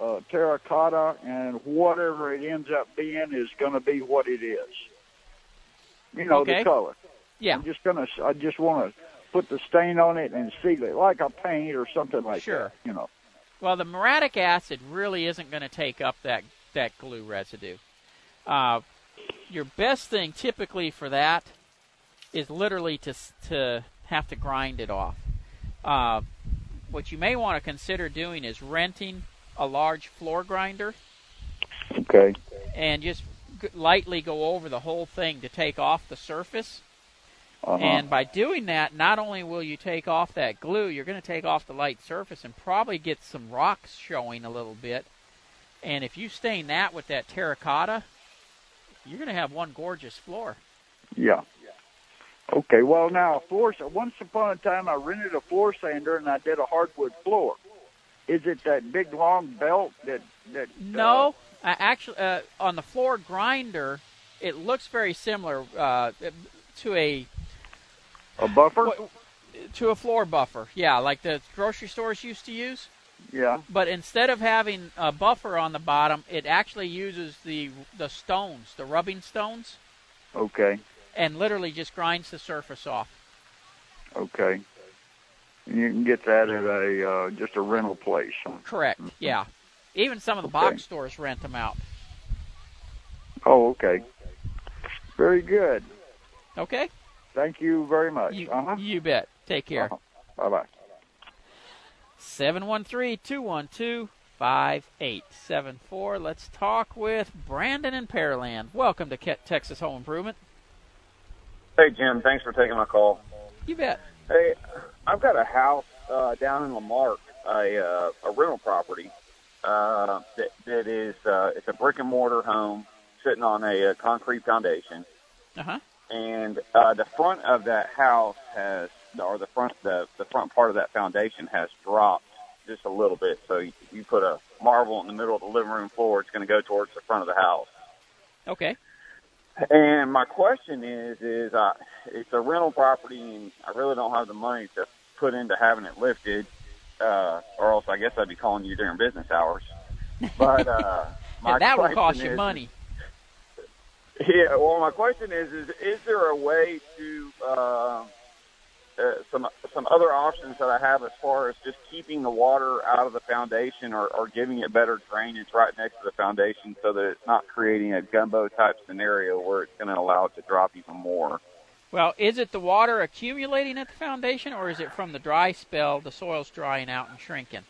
a terracotta, and whatever it ends up being is going to be what it is. You know Okay. the color. Yeah. I'm just gonna. I just want to put the stain on it and seal it like a paint or something like Sure. that. You know. Well, the muriatic acid really isn't going to take up that that glue residue. Uh, your best thing typically for that is literally to to have to grind it off. Uh, what you may want to consider doing is renting a large floor grinder Okay. and just g- lightly go over the whole thing to take off the surface. Uh-huh. And by doing that, not only will you take off that glue, you're going to take off the light surface and probably get some rocks showing a little bit. And if you stain that with that terracotta, you're going to have one gorgeous floor. Yeah. Okay. Well, now floor. Once upon a time, I rented a floor sander and I did a hardwood floor. Is it that big long belt that that? No, uh, actually, uh, on the floor grinder, it looks very similar uh, to a a buffer. To a floor buffer, yeah, like the grocery stores used to use. Yeah. But instead of having a buffer on the bottom, it actually uses the the stones, the rubbing stones, Okay. and literally just grinds the surface off. Okay. You can get that at a uh, just a rental place. huh? Correct. Yeah. Even some of the Okay. box stores rent them out. Oh, okay. Very good. Okay. Thank you very much. You, uh-huh. you bet. Take care. Bye bye. 713-212-5874. Let's talk with Brandon in Pearland. Welcome to Ke- Texas Home Improvement. Hey, Jim. Thanks for taking my call. You bet. Hey, I've got a house uh, down in La Marque, a uh, a rental property uh, that that is uh, it's a brick and mortar home sitting on a, uh concrete foundation, Uh-huh. and uh, the front of that house has, or the front the the front part of that foundation has dropped just a little bit. So you, you put a marble in the middle of the living room floor, it's going to go towards the front of the house. Okay. And my question is, is uh, it's a rental property, and I really don't have the money to put into having it lifted, uh, or else I guess I'd be calling you during business hours. But uh, [laughs] my that question cost you is- money. Yeah. Well, my question is, is is there a way to uh, uh, some some other options that I have as far as just keeping the water out of the foundation or, or giving it better drainage right next to the foundation so that it's not creating a gumbo type scenario where it's going to allow it to drop even more. Well, is it the water accumulating at the foundation, or is it from the dry spell, the soil's drying out and shrinking?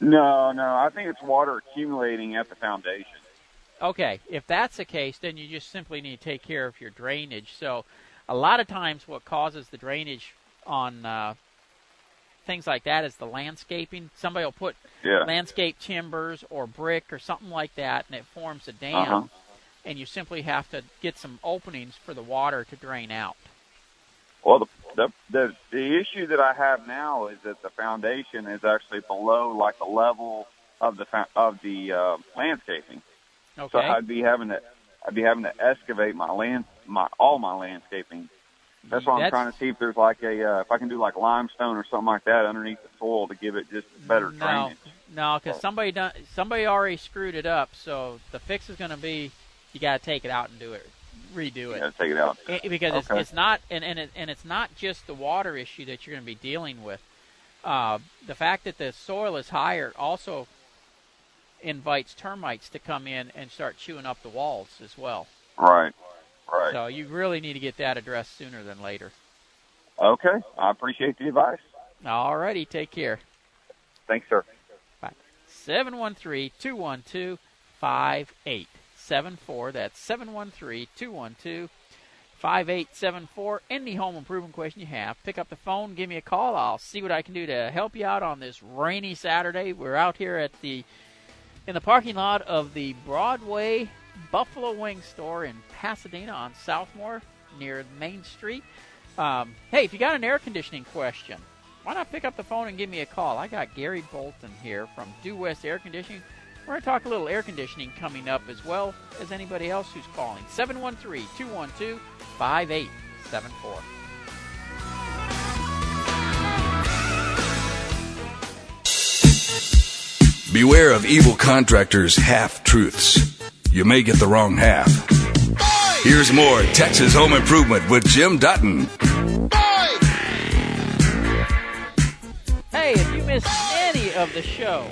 No, no, I think it's water accumulating at the foundation. Okay, if that's the case, then you just simply need to take care of your drainage. So, a lot of times, what causes the drainage on uh, things like that is the landscaping. Somebody will put Yeah. landscape timbers or brick or something like that, and it forms a dam. Uh-huh. And you simply have to get some openings for the water to drain out. Well, the, the the the issue that I have now is that the foundation is actually below like the level of the of the uh, landscaping. Okay. So I'd be having to I'd be having to excavate my land my all my landscaping. That's why I'm That's- trying to see if there's like a uh, if I can do like limestone or something like that underneath the soil to give it just better No, drainage. no, because somebody done somebody already screwed it up. So the fix is going to be you got to take it out and do it, redo it. take it out. Eh, because it's, it's not and and, it, and it's not just the water issue that you're going to be dealing with. Uh, the fact that the soil is higher also invites termites to come in and start chewing up the walls as well. Right. Right. So you really need to get that addressed sooner than later. Okay. I appreciate the advice. All righty, take care. Thanks, sir. Bye. 713-212-5874. That's 713-212-5874. Any home improvement question you have, pick up the phone, give me a call. I'll see what I can do to help you out on this rainy Saturday. We're out here at the in the parking lot of the Broadway Buffalo Wing Store in Pasadena on Southmore near Main Street. Um, hey, if you got an air conditioning question, why not pick up the phone and give me a call? I got Gary Bolton here from Due West Air Conditioning. We're going to talk a little air conditioning coming up as well as anybody else who's calling. 713 212 5874. Beware of evil contractors' half truths. You may get the wrong half. Here's more Texas Home Improvement with Jim Dutton. Hey, if you missed any of the show,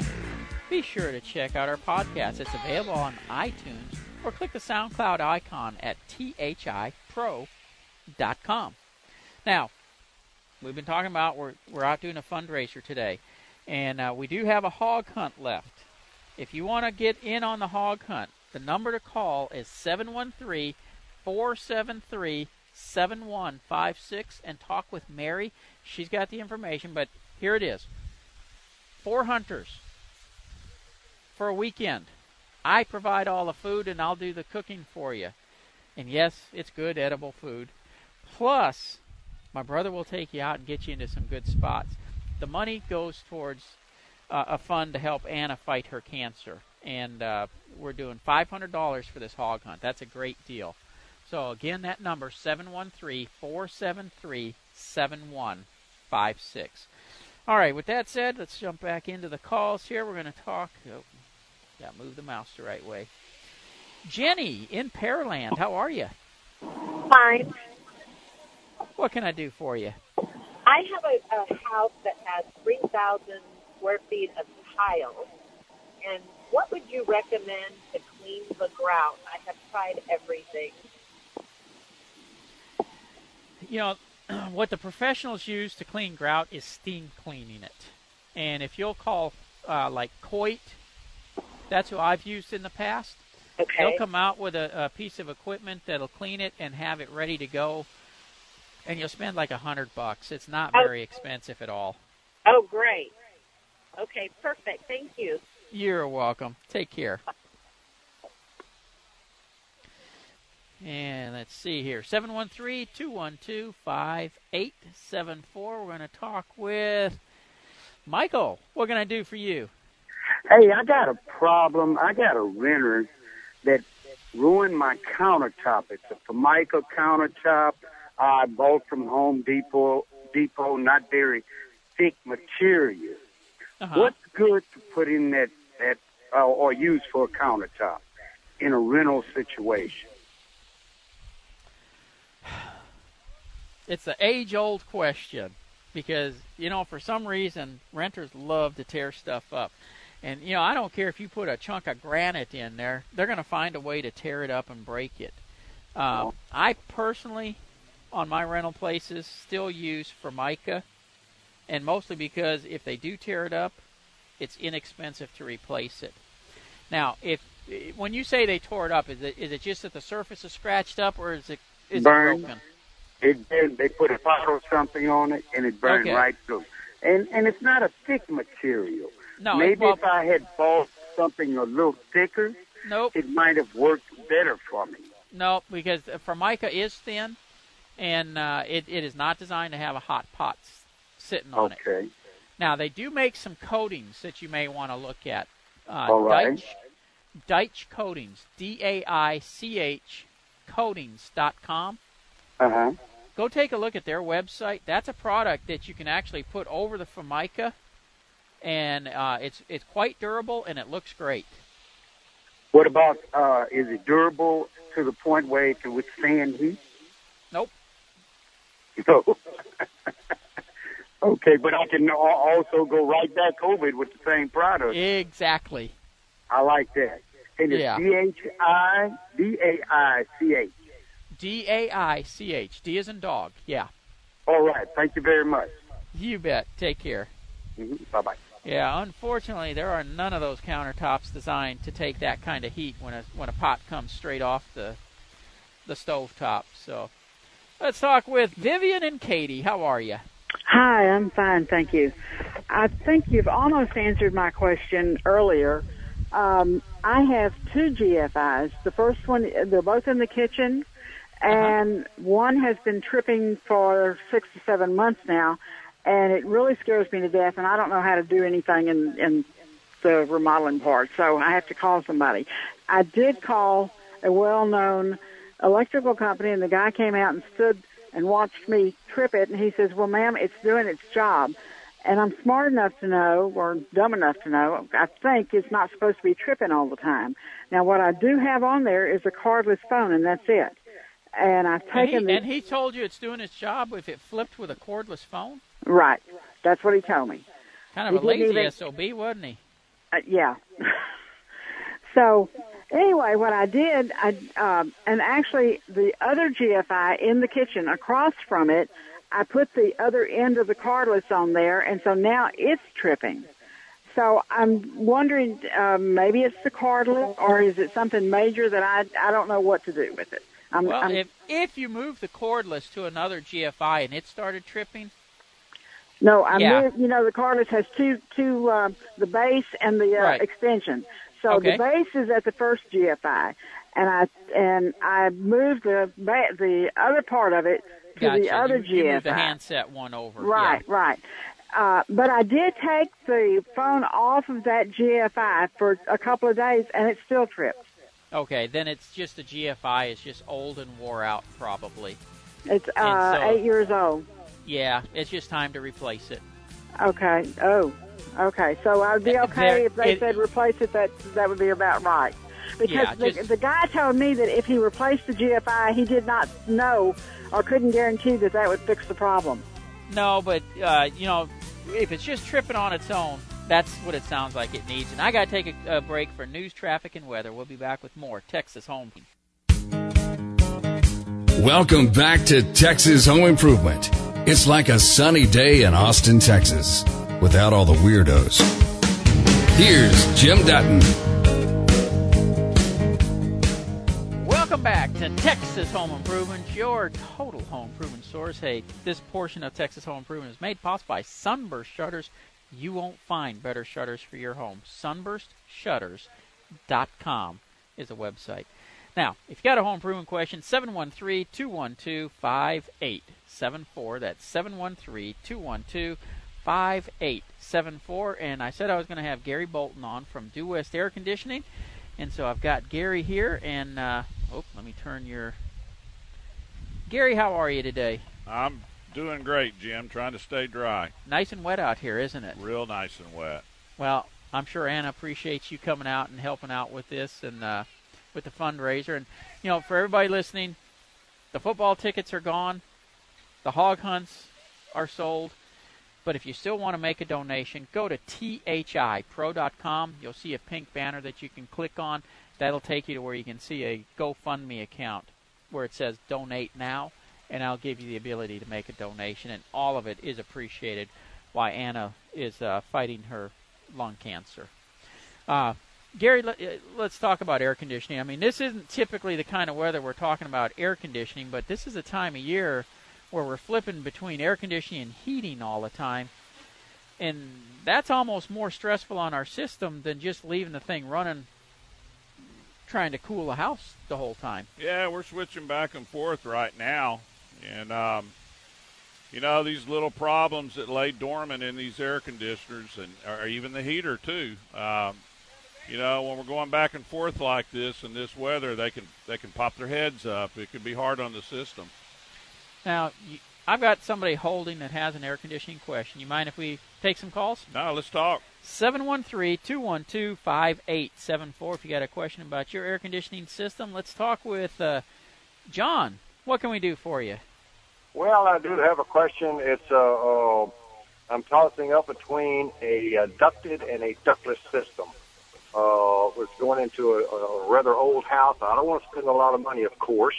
be sure to check out our podcast. It's available on iTunes or click the SoundCloud icon at thipro.com. Now, we've been talking about we're, we're out doing a fundraiser today, and uh, we do have a hog hunt left. If you want to get in on the hog hunt, the number to call is 713 473 7156 and talk with Mary. She's got the information, but here it is. Four hunters for a weekend. I provide all the food and I'll do the cooking for you. And yes, it's good edible food. Plus, my brother will take you out and get you into some good spots. The money goes towards uh, a fund to help Anna fight her cancer. And uh, we're doing $500 for this hog hunt. That's a great deal. So again, that number 713-473-7156. All right, with that said, let's jump back into the calls here. We're going to talk. Oh, got to move the mouse the right way. Jenny in Pearland, how are you? Fine. What can I do for you? I have a, a house that has 3,000 square feet of tile, And what would you recommend to clean the grout? I have tried everything. You know, [clears throat] what the professionals use to clean grout is steam cleaning it. And if you'll call uh, like Coit, that's who I've used in the past. Okay. They'll come out with a, a piece of equipment that'll clean it and have it ready to go. And you'll spend like a hundred bucks. It's not Oh. very expensive at all. Oh, great. Okay, perfect. Thank you. You're welcome. Take care. And let's see here 713 212 5874. We're going to talk with Michael. What can I do for you? Hey, I got a problem. I got a renter that ruined my countertop. It's a Formica countertop I bought from Home Depot. Depot, not very thick material. Uh-huh. What's good to put in that that uh, or use for a countertop in a rental situation? It's an age old question because, you know, for some reason, renters love to tear stuff up. And, you know, I don't care if you put a chunk of granite in there, they're going to find a way to tear it up and break it. Um, I personally, on my rental places, still use Formica, and mostly because if they do tear it up, it's inexpensive to replace it. Now, if when you say they tore it up, is it is it just that the surface is scratched up, or is it is Burned. it broken? It did. They put a pot or something on it, and it burned Okay. right through. And and it's not a thick material. No, maybe well- if I had bought something a little thicker, Nope. it might have worked better for me. No, because the Formica is thin, and uh, it, it is not designed to have a hot pot sitting on it. Okay. Now they do make some coatings that you may want to look at. Uh, All right. Daich, Daich Coatings, D A I C H Coatings.com. Uh huh. Go take a look at their website. That's a product that you can actually put over the Formica, and uh, it's it's quite durable and it looks great. What about uh is it durable to the point where it can withstand heat? Nope. [laughs] No. Okay, but I can also go right back over it with the same product. Exactly. I like that. And it's Yeah. D H I D A I C H. D A I C H. D is in dog. Yeah. All right. Thank you very much. You bet. Take care. Mm-hmm. Bye bye. Yeah, unfortunately, there are none of those countertops designed to take that kind of heat when a when a pot comes straight off the the stove top. So, let's talk with Vivian and Katy. How are you? Hi, I'm fine, thank you. I think you've almost answered my question earlier. Um, I have two GFIs. The first one, they're both in the kitchen, and one has been tripping for six to seven months now, and it really scares me to death. And I don't know how to do anything in in the remodeling part, so I have to call somebody. I did call a well-known electrical company, and the guy came out and stood and watched me trip it, and he says, "Well, ma'am, it's doing its job." And I'm smart enough to know, or dumb enough to know, I think it's not supposed to be tripping all the time. Now, what I do have on there is a cordless phone, and that's it. And I've And taken he, the and he told you it's doing its job if it flipped with a cordless phone. right. That's what he told me. Kind of He a lazy even- sob, wasn't he? Uh, yeah. [laughs] so anyway, what I did, I um, and actually the other GFI in the kitchen across from it, I put the other end of the cordless on there, and so now it's tripping. So I'm wondering, um, maybe it's the cordless, or is it something major that I I don't know what to do with it. I'm, well, I'm, if if you move the cordless to another GFI and it started tripping, no, I yeah. moved. You know, the cordless has two two uh, the base and the uh, Right. extension. So Okay. the base is at the first GFI, and I and I moved the the other part of it to gotcha. the other you, you GFI. moved the handset one over. Right, right. Uh, but I did take the phone off of that GFI for a couple of days, and it still tripped. Okay, then it's just a GFI. It's just old and wore out, probably. It's uh, so- eight years old. Yeah, it's just time to replace it. Okay. Oh, okay. So I'd be okay there- if they it- said replace it. That that would be about right. Because Yeah, the, just- the guy told me that if he replaced the GFI, he did not know or couldn't guarantee that that would fix the problem. No, but uh, you know, if it's just tripping on its own, that's what it sounds like it needs. And I got to take a, a break for news, traffic, and weather. We'll be back with more Texas Home. Welcome back to Texas Home Improvement. It's like a sunny day in Austin, Texas, without all the weirdos. Here's Jim Dutton. Welcome back to Texas Home Improvement, your total home improvement source. Hey, this portion of Texas Home Improvement is made possible by Sunburst Shutters. You won't find better shutters for your home. SunburstShutters.com is a website. Now, if you got a home improvement question, 713-212-5874. That's 713-212-5874. And I said I was going to have Gary Bolton on from Due West Air Conditioning. And so I've got Gary here, and uh, oh, let me turn your. Gary, how are you today? I'm doing great, Jim. Trying to stay dry. Nice and wet out here, isn't it? Real nice and wet. Well, I'm sure Anna appreciates you coming out and helping out with this and uh, with the fundraiser. And you know, for everybody listening, the football tickets are gone, the hog hunts are sold. But if you still want to make a donation, go to thipro.com. You'll see a pink banner that you can click on. That'll take you to where you can see a GoFundMe account where it says donate now, and I'll give you the ability to make a donation. And all of it is appreciated why Anna is uh, fighting her lung cancer. Uh, Gary, uh, let's talk about air conditioning. I mean, this isn't typically the kind of weather we're talking about air conditioning, but this is a time of year where we're flipping between air conditioning and heating all the time. And that's almost more stressful on our system than just leaving the thing running trying to cool a house the whole time. Yeah, we're switching back and forth right now, and um, you know these little problems that lay dormant in these air conditioners and or even the heater too. Um, you know, when we're going back and forth like this in this weather, they can they can pop their heads up. It can be hard on the system. Now, you, I've got somebody holding that has an air conditioning question. You mind if we take some calls? No, let's talk. 713-212-5874 if you got a question about your air conditioning system. Let's talk with uh, John. What can we do for you? Well, I do have a question. It's uh, uh I'm tossing up between a, uh ducted and a ductless system. Uh, was going into a, a rather old house. I don't want to spend a lot of money, of course,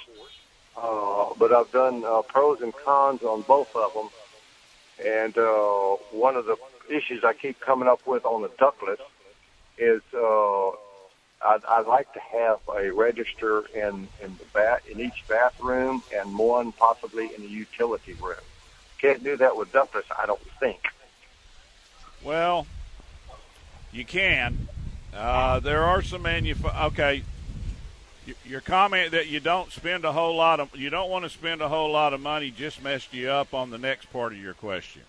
uh, but I've done uh, pros and cons on both of them. And uh, one of the issues I keep coming up with on the ductless is uh, I'd, I'd like to have a register in in the bat in each bathroom and one possibly in the utility room. Can't do that with ductless, I don't think. Well, you can. Uh, there are some manuf. Okay, your comment that you don't spend a whole lot of you don't want to spend a whole lot of money just messed you up on the next part of your question.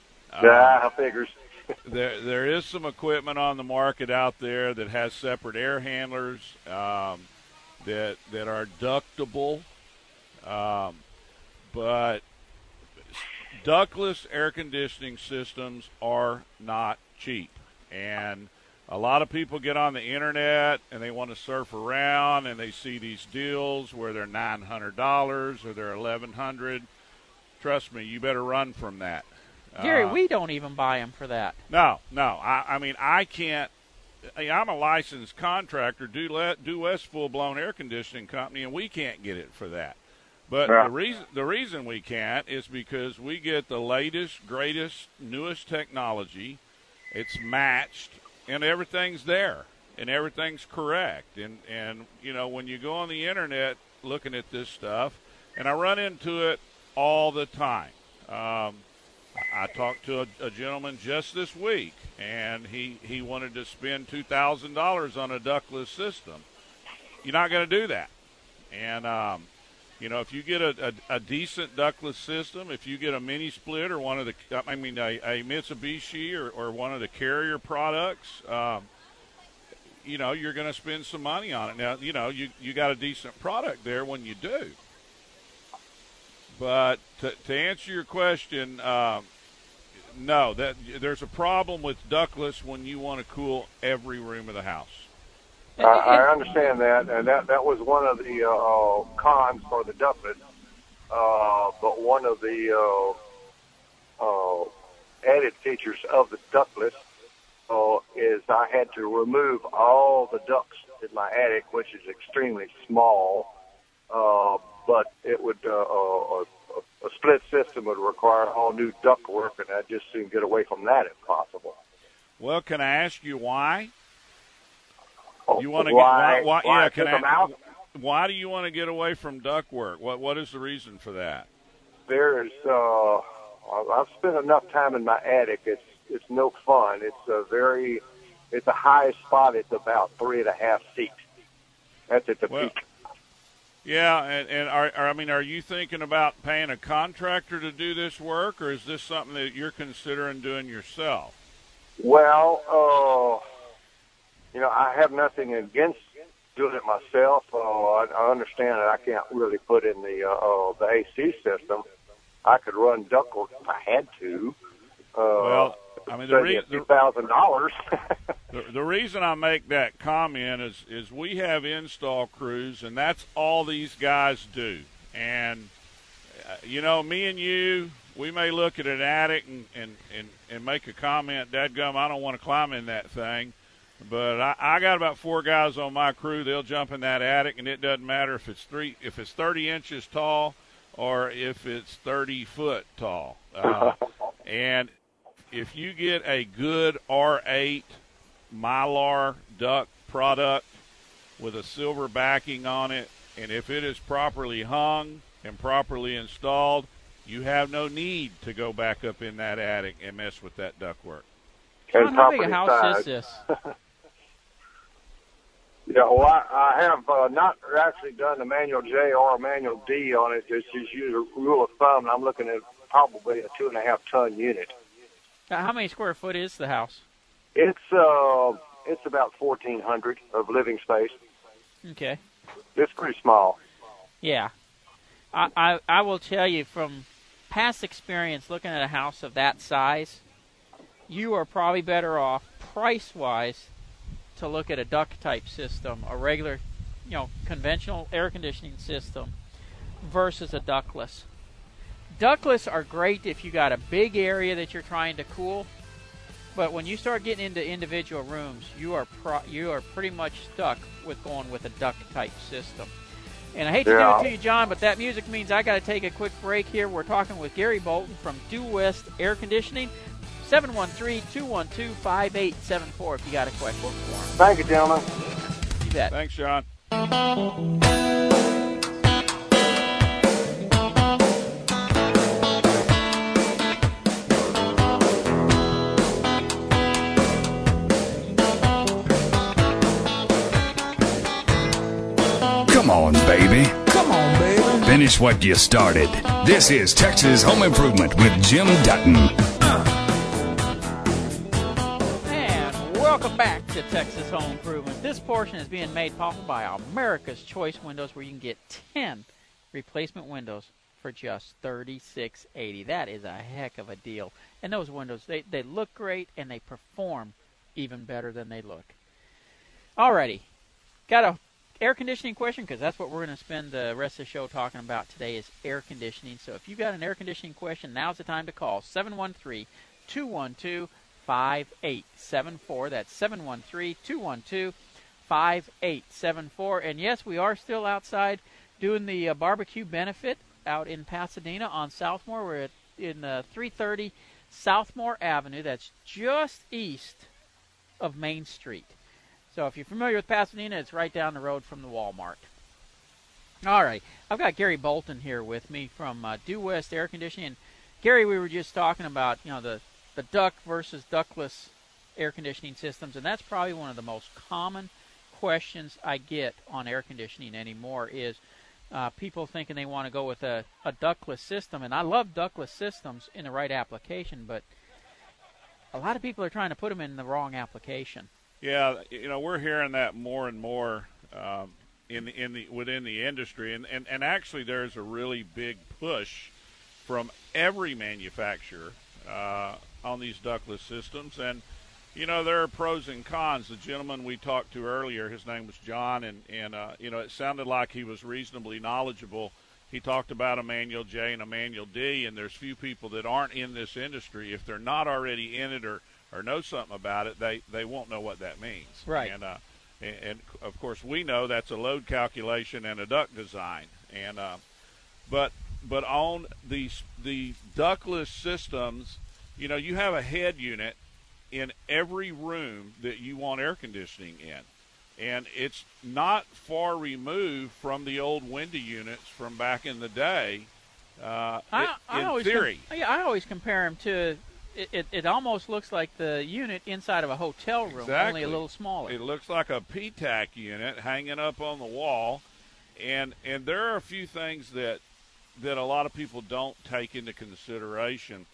Yeah, I figures. [laughs] there there is some equipment on the market out there that has separate air handlers um, that that are ductable, um, but ductless air conditioning systems are not cheap, and a lot of people get on the internet and they want to surf around and they see these deals where they're nine hundred dollars or they're eleven hundred. Trust me, you better run from that. Gary, Uh, we don't even buy them for that. no, no. I, I mean, I can't. I- I'm a licensed contractor, do let Due West full blown air conditioning company, and we can't get it for that. But Yeah. the reason the reason we can't is because we get the latest, greatest, newest technology. It's matched, and everything's there, and everything's correct. And and you know when you go on the internet, looking at this stuff, and I run into it all the time. Um, I talked to a, a gentleman just this week, and he, he wanted to spend two thousand dollars on a ductless system. You're not going to do that, and um, you know if you get a, a, a decent ductless system, if you get a mini split or one of the I mean a, a Mitsubishi or, or one of the carrier products. Um, you know you're going to spend some money on it now you know you you got a decent product there when you do but to, to answer your question, um, no, that there's a problem with ductless when you want to cool every room of the house. I, I [laughs] understand that, and that that was one of the uh, uh, cons for the ductless. Uh, but one of the uh, uh, added features of the ductless uh, is I had to remove all the ducts in my attic, which is extremely small. Uh, but it would uh, uh, a, a split system would require all new duct work, and I'd just soon get away from that if possible. Well, can I ask you why? You want to Why- get why, why, yeah? Can I. Why do you want to get away from duct work? What what is the reason for that? There's uh, I've spent enough time in my attic. It's it's no fun. It's a very it's a high spot. It's about three and a half feet. That's at the Well, peak. Yeah, and, and are, are I mean, are you thinking about paying a contractor to do this work, or is this something that you're considering doing yourself? Well, uh, you know, I have nothing against doing it myself. Uh, I, I understand that I can't really put in the uh, uh, the AC system. I could run ductwork if I had to. Uh, Well, I mean, the re- two thousand dollars. [laughs] The, the reason I make that comment is is we have install crews, and that's all these guys do. And uh, you know, me and you, we may look at an attic and and and, and make a comment. Dadgum, I don't want to climb in that thing. But I, I got about four guys on my crew. They'll jump in that attic, and it doesn't matter if it's three, if it's thirty inches tall, or if it's thirty foot tall. Uh, [laughs] and if you get a good R8 Mylar duct product with a silver backing on it, and if it is properly hung and properly installed, you have no need to go back up in that attic and mess with that ductwork. John, how big a house is this? [laughs] Yeah, well, I, I have uh, not actually done the manual J or a manual D on it. Just, just use a rule of thumb, and I'm looking at probably a two and a half ton unit. Uh, How many square foot is the house? It's uh, it's about fourteen hundred of living space. Okay. It's pretty small. Yeah. I, I I will tell you from past experience looking at a house of that size, you are probably better off price wise to look at a duct type system, a regular, you know, conventional air conditioning system versus a ductless. Ductless are great if you got a big area that you're trying to cool, but when you start getting into individual rooms, you are pro- you are pretty much stuck with going with a duct type system. And I hate to Yeah. do it to you, John, but that music means I got to take a quick break here. We're talking with Gary Bolton from Due West Air Conditioning. 713-212-5874 if you got a question for him. Thank you, gentlemen. You bet. Thanks, John. Come on, baby. Come on, baby. Finish what you started. This is Texas Home Improvement with Jim Dutton. Home Improvement. This portion is being made possible by America's Choice Windows, where you can get 10 replacement windows for just $36.80. That is a heck of a deal. And those windows, they, they look great and they perform even better than they look. Alrighty, got a air conditioning question because that's what we're going to spend the rest of the show talking about today is air conditioning. So if you've got an air conditioning question, now's the time to call 713 212 5874. That's 713 212 5874. And yes, we are still outside doing the uh, barbecue benefit out in Pasadena on Southmore. We're at, in uh, 330 Southmore Avenue. That's just east of Main Street. So if you're familiar with Pasadena, it's right down the road from the Walmart. All right. I've got Gary Bolton here with me from uh, Due West Air Conditioning. And Gary, we were just talking about you know the the versus ductless air conditioning systems, and that's probably one of the most common questions I get on air conditioning anymore is uh, people thinking they want to go with a, a ductless system, and I love ductless systems in the right application, but a lot of people are trying to put them in the wrong application. Yeah, you know, we're hearing that more and more um, in the, in the within the industry, and, and and actually, there's a really big push from every manufacturer uh, on these ductless systems, and you know there are pros and cons. The gentleman we talked to earlier, his name was John, and and uh, you know it sounded like he was reasonably knowledgeable. He talked about a manual J and a manual D, and there's few people that aren't in this industry. If they're not already in it or or know something about it, they they won't know what that means. Right. And uh, and, and of course we know that's a load calculation and a duct design. And uh, but but on these the ductless systems, you know, you have a head unit in every room that you want air conditioning in. And it's not far removed from the old window units from back in the day. Uh, I, it- I in always theory, com- yeah, I always compare them to. It, it, it almost looks like the unit inside of a hotel room, only a little smaller. It looks like a PTAC unit hanging up on the wall, and and there are a few things that that a lot of people don't take into consideration.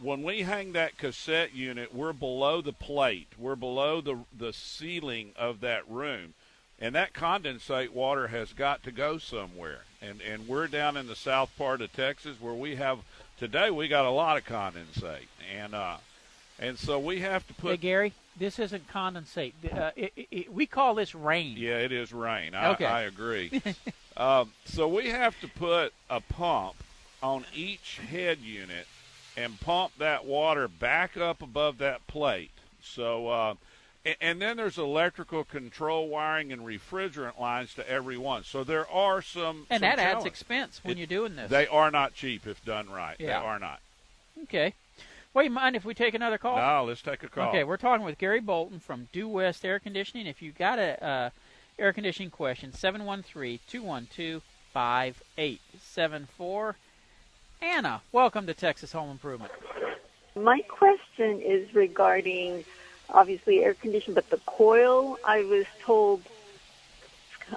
When we hang that cassette unit, we're below the plate. We're below the the ceiling of that room, and that condensate water has got to go somewhere. And and we're down in the south part of Texas where we have today we got a lot of condensate, and uh, and so we have to put hey Gary, this isn't condensate. Uh, it, it, we call this rain. Yeah, it is rain. I, Okay. I agree. [laughs] um, so we have to put a pump on each head unit and pump that water back up above that plate. So, uh, and, and then there's electrical control wiring and refrigerant lines to every one. So there are some. and some that adds expense when It- you're doing this. They are not cheap if done right. Yeah. They are not. Okay. Well, you mind if we take another call? No, let's take a call. Okay, we're talking with Gary Bolton from Due West Air Conditioning. If you've got a uh, air conditioning question, 713-212-5874. Anna, welcome to Texas Home Improvement. My question is regarding obviously air conditioning, but the coil. I was told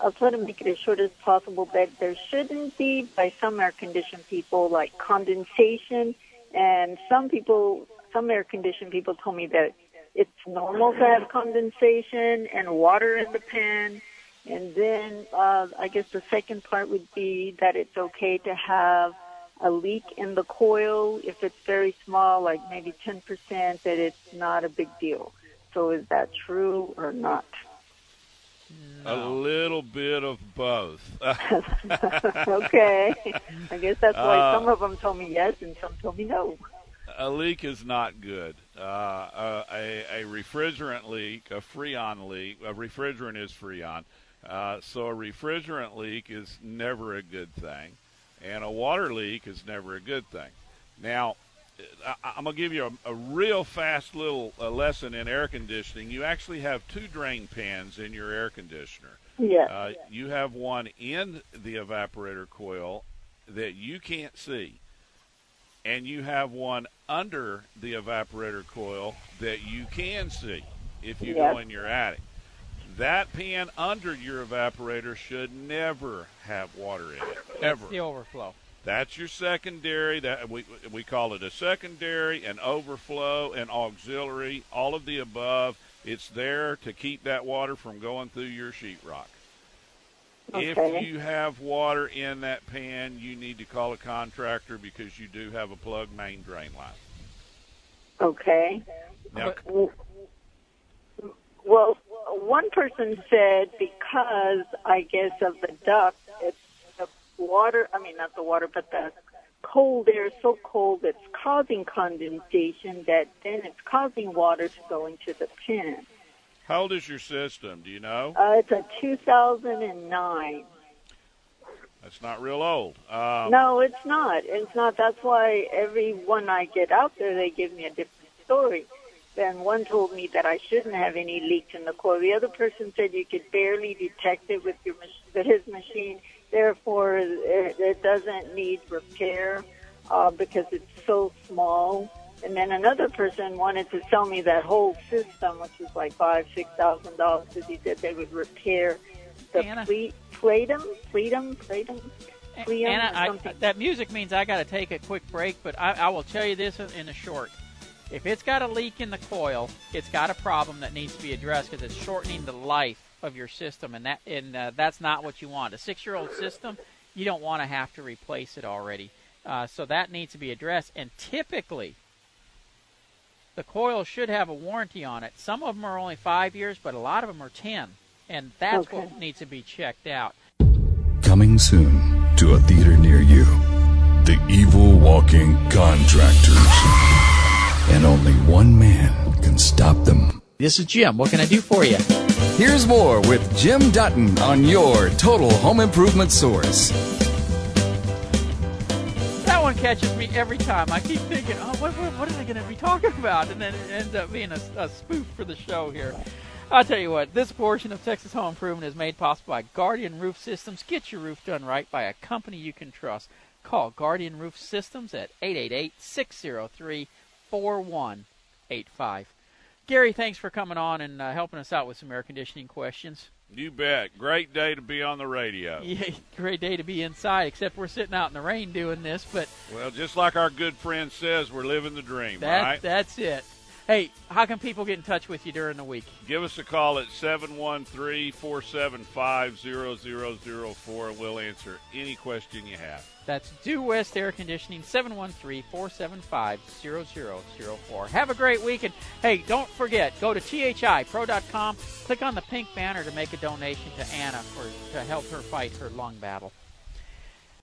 I'll try to make it as short as possible that there shouldn't be by some air conditioned people like condensation, and some people, some air conditioned people told me that it's normal to have condensation and water in the pan. And then uh, I guess the second part would be that it's okay to have a leak in the coil if it's very small, like maybe 10%, that it's not a big deal. So is that true or not? A little bit of both. [laughs] okay. I guess that's why Uh, some of them told me yes and some told me no. a leak is not good. Uh, uh, a, a refrigerant leak, a freon leak, a refrigerant is freon. Uh, so a refrigerant leak is never a good thing, and a water leak is never a good thing. Now, I, I'm going to give you a, a real fast little uh, lesson in air conditioning. You actually have two drain pans in your air conditioner. Yes. Uh, you have one in the evaporator coil that you can't see, and you have one under the evaporator coil that you can see if you go in your attic. That pan under your evaporator should never have water in it, ever. That's the overflow. That's your secondary. That we we call it a secondary, an overflow, an auxiliary, all of the above. It's there to keep that water from going through your sheetrock. Okay. If you have water in that pan, you need to call a contractor because you do have a plug main drain line. Okay. Now, Well, one person said because I guess of the duct, it's the water. I mean, not the water, but the cold air is so cold it's causing condensation that then it's causing water to go into the pan. how old is your system? Do you know? Uh, it's a 2009. That's not real old. Um, no, it's not. It's not. That's why every one I get out there, they give me a different story. Then one told me that I shouldn't have any leaks in the coil. The other person said you could barely detect it with your with his machine. therefore it, it doesn't need repair uh, because it's so small. And then another person wanted to sell me that whole system, which was like five, six thousand dollars, because he said they would repair the ple- platum, platum, platum, Anna, I, that music means I got to take a quick break, but I, I will tell you this in a short. If it's got a leak in the coil, it's got a problem that needs to be addressed because it's shortening the life of your system, and that and uh, that's not what you want. A six-year-old system, you don't want to have to replace it already. Uh, so that needs to be addressed. And typically, the coil should have a warranty on it. Some of them are only five years, but a lot of them are ten, and that's what needs to be checked out. Coming soon to a theater near you. The Evil Walking Contractors. And only one man can stop them. This is Jim. What can I do for you? Here's more with Jim Dutton on your total home improvement source. That one catches me every time. I keep thinking, oh, what, what, what are they going to be talking about? And then it ends up being a, a spoof for the show here. I'll tell you what, this portion of Texas Home Improvement is made possible by Guardian Roof Systems. Get your roof done right by a company you can trust. Call Guardian Roof Systems at 888 603 4185. Gary, thanks for coming on and uh, helping us out with some air conditioning questions. You bet. Great day to be on the radio. [laughs] Yeah, great day to be inside, except we're sitting out in the rain doing this, but Well, just like our good friend says, we're living the dream, that, right? that's it. Hey, how can people get in touch with you during the week? Give us a call at 713-475-0004 and we'll answer any question you have. That's Due West Air Conditioning, 713-475-0004. Have a great week, and hey, don't forget, go to thipro.com, click on the pink banner to make a donation to Anna for to help her fight her lung battle.